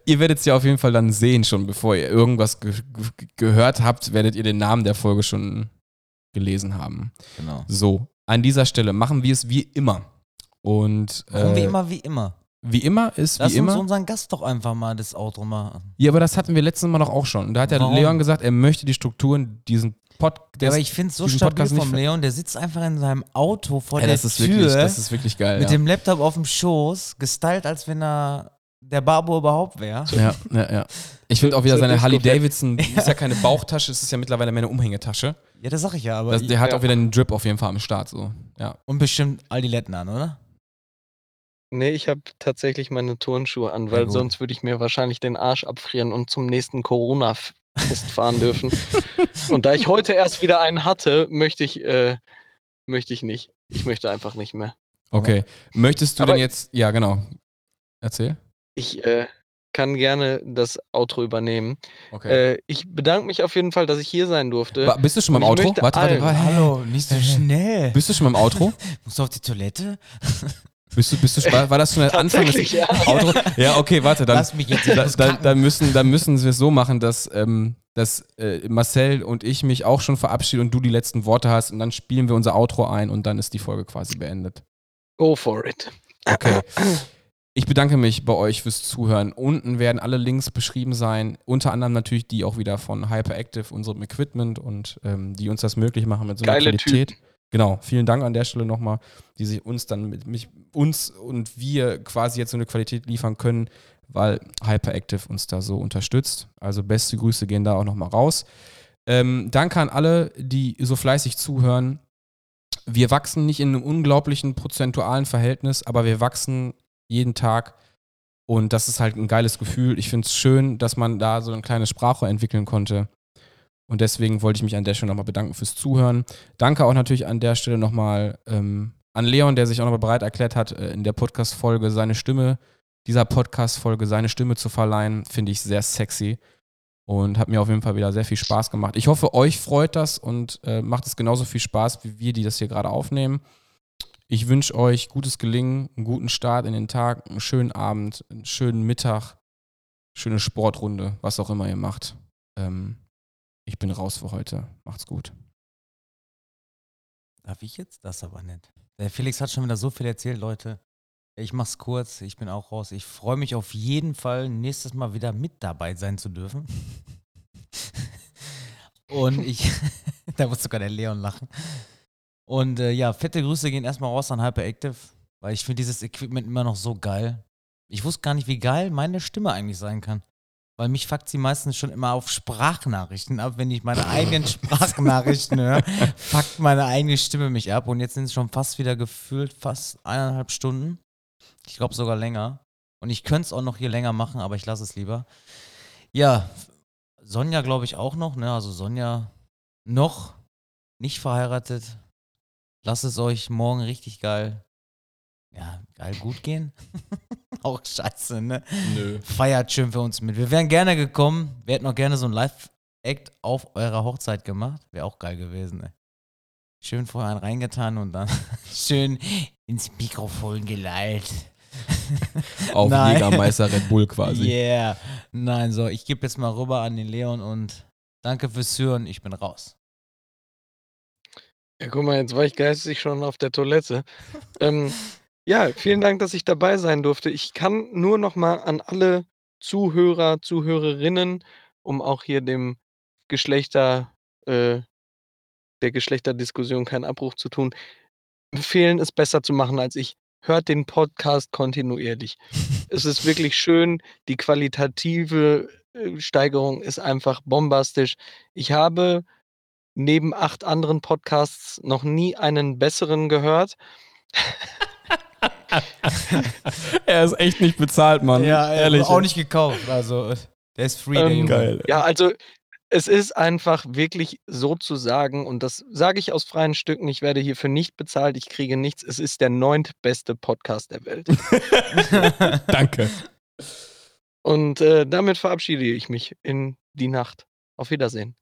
ihr werdet es ja auf jeden Fall dann sehen, schon bevor ihr irgendwas ge ge gehört habt, werdet ihr den Namen der Folge schon gelesen haben. genau. So, an dieser Stelle machen wir es wie immer. Und Warum äh, wie immer, wie immer. wie immer ist Lass wie uns immer. unseren Gast doch einfach mal das Outro machen. Ja, aber das hatten wir letztes Mal doch auch schon. Da hat Warum? Leon gesagt, er möchte die Strukturen diesen Pod Ja, aber ich finde es so stabil Podcast vom Leon, der sitzt einfach in seinem Auto vor Ey, der das ist Tür wirklich, das ist wirklich geil. mit ja. dem Laptop auf dem Schoß, gestylt, als wenn er der Barbo überhaupt wäre. Ja, ja, ja. Ich finde auch wieder seine Harley. Davidson, ist ja keine Bauchtasche, es ist ja mittlerweile mehr eine Umhängetasche. Ja, das sag ich ja, aber. Das, der hat ja. auch wieder einen Drip auf jeden Fall am Start. So. Ja. und bestimmt all die Letten an, oder? Nee, ich habe tatsächlich meine Turnschuhe an, Ja, weil gut. sonst würde ich mir wahrscheinlich den Arsch abfrieren und zum nächsten Corona-Fest fahren dürfen. Und da ich heute erst wieder einen hatte, möchte ich, äh, möchte ich nicht. Ich möchte einfach nicht mehr. Okay. Möchtest du Aber- denn jetzt. Ja, genau. Erzähl. Ich äh, kann gerne das Outro übernehmen. Okay. Äh, ich bedanke mich auf jeden Fall, dass ich hier sein durfte. Wa- Bist du schon beim Outro? Warte, warte, warte. Hallo, nicht so schnell. Bist du schon beim Outro? Musst du auf die Toilette? Bist du, bist du, war, das schon der Anfang des ja. Outro? Ja, okay, warte, dann, Lass mich jetzt, da, da, da, müssen, da müssen wir es so machen, dass, ähm, dass äh, Marcel und ich mich auch schon verabschieden und du die letzten Worte hast und dann spielen wir unser Outro ein und dann ist die Folge quasi beendet. Go for it. Okay. Ich bedanke mich bei euch fürs Zuhören. Unten werden alle Links beschrieben sein, unter anderem natürlich die auch wieder von Hyperactive, unserem Equipment und ähm, die uns das möglich machen mit so einer Geile Qualität. Typen. Genau, vielen Dank an der Stelle nochmal, die sich uns dann mit mich, uns und wir quasi jetzt so eine Qualität liefern können, weil Hyperactive uns da so unterstützt. Also beste Grüße gehen da auch nochmal raus. Ähm, danke an alle, die so fleißig zuhören. Wir wachsen nicht in einem unglaublichen prozentualen Verhältnis, aber wir wachsen jeden Tag. Und das ist halt ein geiles Gefühl. Ich finde es schön, dass man da so ein kleines Sprachrohr entwickeln konnte. Und deswegen wollte ich mich an der Stelle nochmal bedanken fürs Zuhören. Danke auch natürlich an der Stelle nochmal ähm, an Leon, der sich auch nochmal bereit erklärt hat, äh, in der Podcast-Folge seine Stimme, dieser Podcast-Folge seine Stimme zu verleihen. Finde ich sehr sexy und hat mir auf jeden Fall wieder sehr viel Spaß gemacht. Ich hoffe, euch freut das und äh, macht es genauso viel Spaß wie wir, die das hier gerade aufnehmen. Ich wünsche euch gutes Gelingen, einen guten Start in den Tag, einen schönen Abend, einen schönen Mittag, schöne Sportrunde, was auch immer ihr macht. Ähm, ich bin raus für heute. Macht's gut. Darf ich jetzt? Das aber nicht. Der Felix hat schon wieder so viel erzählt, Leute. Ich mach's kurz, ich bin auch raus. Ich freue mich auf jeden Fall, nächstes Mal wieder mit dabei sein zu dürfen. Und ich, da muss sogar der Leon lachen. Und äh, ja, fette Grüße gehen erstmal raus an Hyperactive, weil ich finde dieses Equipment immer noch so geil. Ich wusste gar nicht, wie geil meine Stimme eigentlich sein kann. Weil mich fuckt sie meistens schon immer auf Sprachnachrichten ab. Wenn ich meine eigenen Sprachnachrichten höre, fuckt meine eigene Stimme mich ab. Und jetzt sind es schon fast wieder gefühlt fast eineinhalb Stunden. Ich glaube sogar länger. Und ich könnte es auch noch hier länger machen, aber ich lasse es lieber. Ja, Sonja glaube ich auch noch. Ne? Also Sonja noch nicht verheiratet. Lasst es euch morgen richtig geil, ja, geil gut gehen. Auch scheiße, ne? Nö. Feiert schön für uns mit. Wir wären gerne gekommen. Wir hätten auch gerne so ein Live-Act auf eurer Hochzeit gemacht. Wäre auch geil gewesen, ey. Schön vorher einen reingetan und dann schön ins Mikrofon geleilt. Auf Nein. Jägermeister Red Bull quasi. Yeah. Nein, so, ich gebe jetzt mal rüber an den Leon und danke fürs Hören. Ich bin raus. Ja, guck mal, jetzt war ich geistig schon auf der Toilette. ähm, ja, vielen Dank, dass ich dabei sein durfte. Ich kann nur noch mal an alle Zuhörer, Zuhörerinnen, um auch hier dem Geschlechter, äh, der Geschlechterdiskussion keinen Abbruch zu tun, empfehlen, es besser zu machen als ich. Hört den Podcast kontinuierlich. es ist wirklich schön. Die qualitative äh, Steigerung ist einfach bombastisch. Ich habe neben acht anderen Podcasts noch nie einen besseren gehört. er ist echt nicht bezahlt, Mann. ehrlich. Auch nicht gekauft. Also, der ist free, Ähm. Geil. Ja, also es ist einfach wirklich so zu sagen, und das sage ich aus freien Stücken, ich werde hierfür nicht bezahlt, ich kriege nichts. Es ist der neuntbeste Podcast der Welt. Danke. Und äh, damit verabschiede ich mich in die Nacht. Auf Wiedersehen.